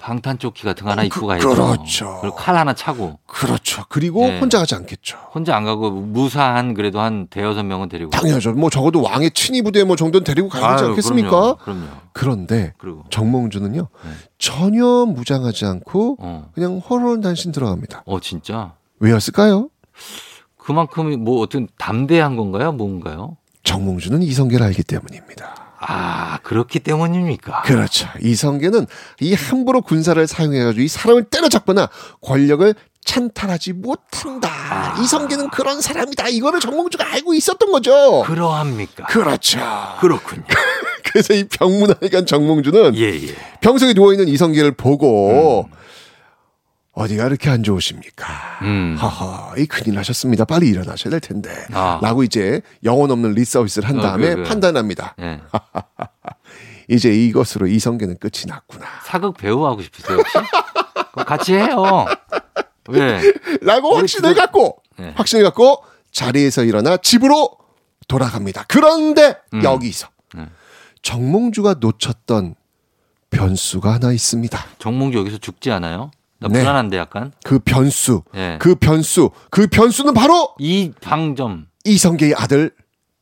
방탄조끼 같은 거 하나 어, 입고 그- 가야죠. 그렇죠. 그리고 칼 하나 차고. 그렇죠. 그리고 네. 혼자 가지 않겠죠. 혼자 안 가고 무사한 그래도 한 대여섯 명은 데리고. 당연하죠. 뭐 적어도 왕의 친위 부대 뭐 정도는 데리고 가야 되지 않겠습니까? 그럼요. 그럼요. 그런데 그리고. 정몽주는요 네. 전혀 무장하지 않고 어. 그냥 헐헐단신 들어갑니다. 어 진짜. 왜였을까요? 그만큼 뭐 어떤 담대한 건가요? 뭔가요? 정몽주는 이성계를 알기 때문입니다. 아 그렇기 때문입니까? 그렇죠. 이성계는 이 함부로 군사를 사용해가지고 이 사람을 때려잡거나 권력을 찬탈하지 못한다. 아. 이성계는 그런 사람이다. 이거를 정몽주가 알고 있었던 거죠. 그러합니까? 그렇죠. 그렇군요. 그래서 이 병문안간 정몽주는 예 예. 평소에 누워있는 이성계를 보고 어디가 이렇게 안 좋으십니까? 음. 하하, 이 큰일 나셨습니다. 빨리 일어나셔야 될 텐데. 아. 라고 이제 영혼 없는 리서비스를 한 어, 다음에 그, 그. 판단합니다. 예. 이제 이것으로 이성계는 끝이 났구나. 사극 배우 하고 싶으세요 혹시? 같이 해요. 왜? 라고 확신을 지금- 갖고, 네. 확신을 갖고 자리에서 일어나 집으로 돌아갑니다. 그런데 음. 여기서 네. 정몽주가 놓쳤던 변수가 하나 있습니다. 정몽주 여기서 죽지 않아요? 나 네. 불안한데 약간. 그 변수, 예. 그 변수, 그 변수는 바로 이 방점. 이성계의 아들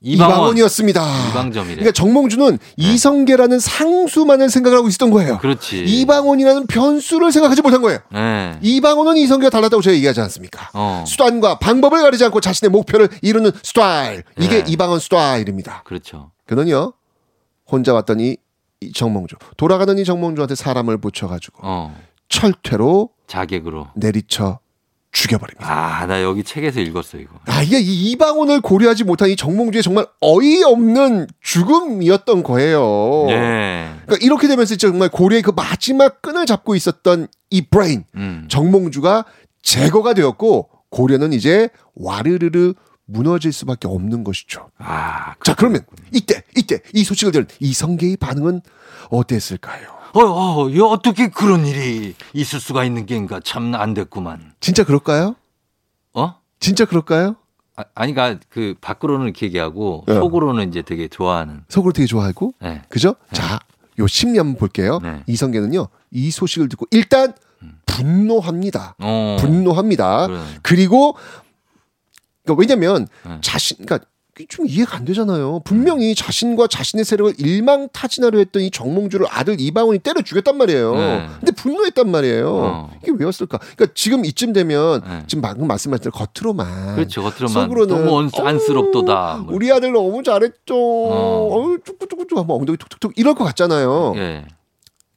이방원. 이방원이었습니다. 이방점이래. 그러니까 정몽주는 이성계라는 상수만을 생각을 하고 있었던 거예요. 그렇지. 이방원이라는 변수를 생각하지 못한 거예요. 네. 이방원은 이성계와 달랐다고 제가 얘기하지 않습니까? 어. 수단과 방법을 가리지 않고 자신의 목표를 이루는 스타일. 이게 네. 이방원 스타일입니다. 그렇죠. 그는요, 혼자 왔던 이, 이 정몽주. 돌아가는 이 정몽주한테 사람을 붙여가지고 어. 철퇴로 자객으로. 내리쳐 죽여버립니다. 아, 나 여기 책에서 읽었어, 이거. 아, 이게 이 이방원을 고려하지 못한 이 정몽주의 정말 어이없는 죽음이었던 거예요. 예. 그러니까 이렇게 되면서 정말 고려의 그 마지막 끈을 잡고 있었던 이 브레인 음. 정몽주가 제거가 되었고 고려는 이제 와르르르 무너질 수밖에 없는 것이죠. 아, 자 그러면 이때 이때 이 소식을 들은 이성계의 반응은 어땠을까요? 어, 어, 이 어떻게 그런 일이 있을 수가 있는 게인가 참 안 됐구만. 진짜 그럴까요? 어? 진짜 그럴까요? 아, 아니가 그 밖으로는 이렇게 얘기하고 네. 속으로는 이제 되게 좋아하는. 속으로 되게 좋아하고 네. 그죠? 자, 요 심리 한번 볼게요. 네. 이성계는요 이 소식을 듣고 일단 분노합니다. 어. 분노합니다. 그래. 그리고 그러니까 왜냐면 네. 자신 그러니까 좀 이해가 안 되잖아요. 분명히 자신과 자신의 세력을 일망타진하려 했던 이 정몽주를 아들 이방원이 때려 죽였단 말이에요. 네. 근데 분노했단 말이에요. 어. 이게 왜였을까? 그러니까 지금 이쯤 되면 네. 지금 방금 말씀하신 겉으로만 그렇죠. 겉으로만 속으로는 너무 언- 안쓰럽도다. 뭐. 우리 아들 너무 잘했죠. 어. 어우 쭈꾸쭈꾸쭈 한번 엉덩이 툭툭툭 이럴 것 같잖아요. 예.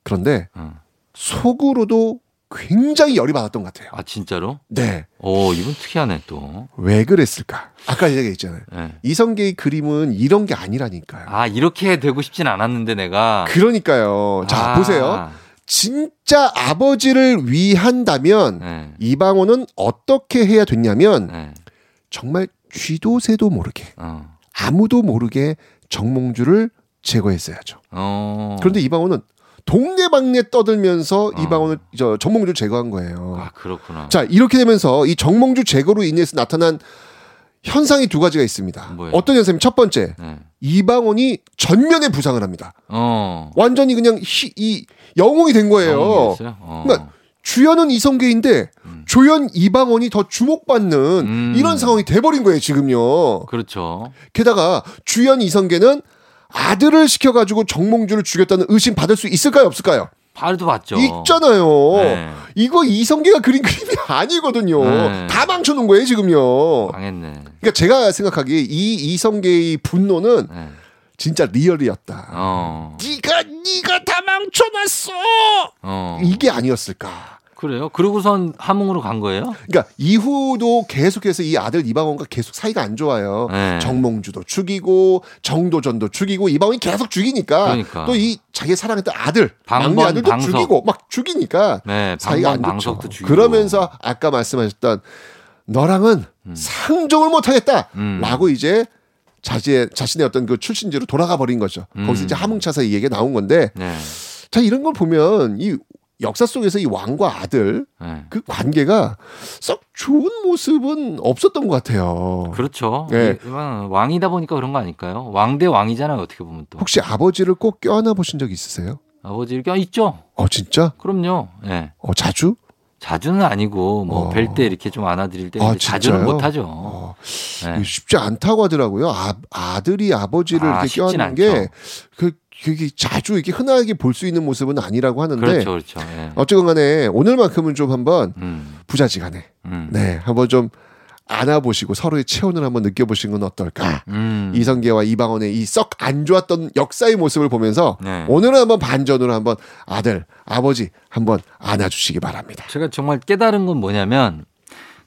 그런데 어. 속으로도 굉장히 열이 받았던 것 같아요. 아, 진짜로? 네. 오, 이분 특이하네 또. 왜 그랬을까? 아까 얘기했잖아요. 예. 이성계의 그림은 이런 게 아니라니까요. 아, 이렇게 되고 싶진 않았는데 내가. 그러니까요. 자, 아. 보세요. 진짜 아버지를 위한다면 네. 이방원은 어떻게 해야 됐냐면 네. 정말 쥐도 새도 모르게 어. 아무도 모르게 정몽주를 제거했어야죠. 어. 그런데 이방원은 동네방네 떠들면서 이방원을 저 정몽주를 제거한 거예요. 아, 그렇구나. 자 이렇게 되면서 이 정몽주 제거로 인해서 나타난 현상이 두 가지가 있습니다. 뭐예요? 어떤 현상이 첫 번째 네. 이방원이 전면에 부상을 합니다. 어. 완전히 그냥 희, 이 영웅이 된 거예요. 어. 그러니까 주연은 이성계인데 조연 이방원이 더 주목받는 음. 이런 상황이 돼버린 거예요 지금요. 그렇죠. 게다가 주연 이성계는 아들을 시켜가지고 정몽주를 죽였다는 의심 받을 수 있을까요 없을까요? 발도 봤죠. 있잖아요. 네. 이거 이성계가 그린 그림이 아니거든요. 네. 다 망쳐놓은 거예요 지금요. 망했네. 그러니까 제가 생각하기에 이 이성계의 분노는 네. 진짜 리얼이었다. 어. 네가 네가 다 망쳐놨어. 어. 이게 아니었을까. 그래요? 그러고선 함흥으로 간 거예요? 그러니까 이후도 계속해서 이 아들 이방원과 계속 사이가 안 좋아요. 네. 정몽주도 죽이고 정도전도 죽이고 이방원이 계속 죽이니까 그러니까. 또이 자기 사랑했던 아들 방번, 막내 아들도 방석. 죽이고 막 죽이니까 네. 사이가 안 방방 좋죠. 죽이고. 그러면서 아까 말씀하셨던 너랑은 상종을 못하겠다라고 음. 이제 자신의 자신의 어떤 그 출신지로 돌아가 버린 거죠. 거기서 음. 이제 함흥차사 이 얘기가 나온 건데 네. 자 이런 걸 보면 이 역사 속에서 이 왕과 아들 네. 그 관계가 썩 좋은 모습은 없었던 것 같아요. 그렇죠. 네. 왕이다 보니까 그런 거 아닐까요? 왕 대 왕이잖아요. 어떻게 보면 또. 혹시 아버지를 꼭 껴안아 보신 적 있으세요? 아버지 껴 있죠. 어 진짜? 그럼요. 예. 어 자주? 자주는 아니고 뭐 어. 뵐때 이렇게 좀 안아드릴 때 아, 자주는 진짜요? 못 하죠. 어, 네. 이게 쉽지 않다고 하더라고요. 아, 아들이 아버지를 아, 이렇게 껴안는. 게 그, 그게 자주 이렇게 흔하게 볼 수 있는 모습은 아니라고 하는데 그렇죠, 그렇죠. 예. 어쨌건 간에 오늘만큼은 좀 한번 음, 부자지간에 음, 네 한번 좀 안아보시고 서로의 체온을 한번 느껴보시는 건 어떨까? 음. 이성계와 이방원의 이 썩 안 좋았던 역사의 모습을 보면서 네. 오늘은 한번 반전으로 한번 아들, 아버지 한번 안아주시기 바랍니다. 제가 정말 깨달은 건 뭐냐면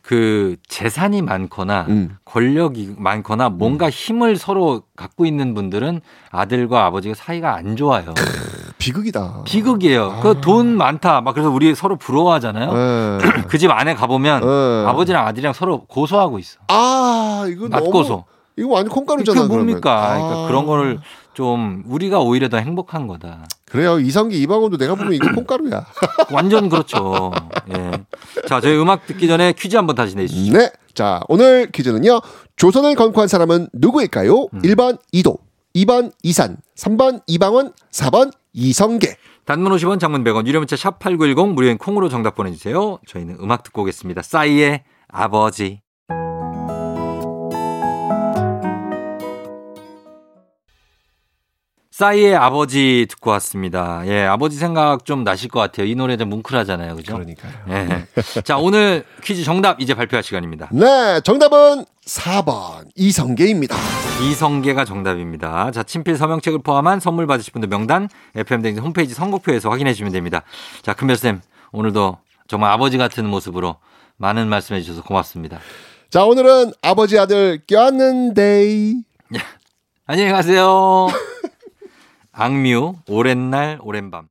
그 재산이 많거나 음. 권력이 많거나 뭔가 힘을 서로 갖고 있는 분들은 아들과 아버지가 사이가 안 좋아요. 비극이다. 비극이에요. 그돈 많다. 막 그래서 우리 서로 부러워하잖아요. 아. 네. 그집 안에 가보면 네. 아버지랑 아들이랑 서로 고소하고 있어. 아, 이거 너무 맞고소. 이거 완전 콩가루잖아. 그게 뭡니까? 그러니까 아. 그런 거를 좀 우리가 오히려 더 행복한 거다. 그래요. 이성기 이방원도 내가 보면 이거 콩가루야. 완전 그렇죠. 예. 자, 저희 음악 듣기 전에 퀴즈 한번 다시 내주시죠. 네. 자, 오늘 퀴즈는요. 조선을 건국한 사람은 누구일까요? 음. 1번 이도, 2번 이산, 3번 이방원, 4번 이성계. 단문 50원, 장문 100원, 유료 문자 샵8910 무료인 콩으로 정답 보내 주세요. 저희는 음악 듣고 오겠습니다. 싸이의 아버지. 싸이의 아버지 듣고 왔습니다. 예, 아버지 생각 좀 나실 것 같아요. 이 노래 좀 뭉클하잖아요. 그죠? 그러니까요. 예. 자, 오늘 퀴즈 정답 이제 발표할 시간입니다. 네, 정답은 4번 이성계입니다. 이성계가 정답입니다. 자, 친필 서명책을 포함한 선물 받으실 분들 명단 FM댕진 홈페이지 선곡표에서 확인해 주시면 됩니다. 자, 큰별쌤, 오늘도 정말 아버지 같은 모습으로 많은 말씀해 주셔서 고맙습니다. 자, 오늘은 아버지 아들 꼈는데. 안녕히 가세요. 악뮤, 오랜 날, 오랜 밤.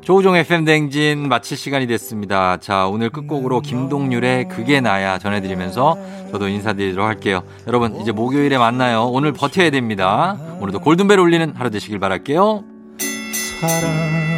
조우종 FM 댕진 마칠 시간이 됐습니다. 자, 오늘 끝곡으로 김동률의 그게 나야 전해드리면서 저도 인사드리도록 할게요. 여러분, 이제 목요일에 만나요. 오늘 버텨야 됩니다. 오늘도 골든벨 울리는 하루 되시길 바랄게요. 사랑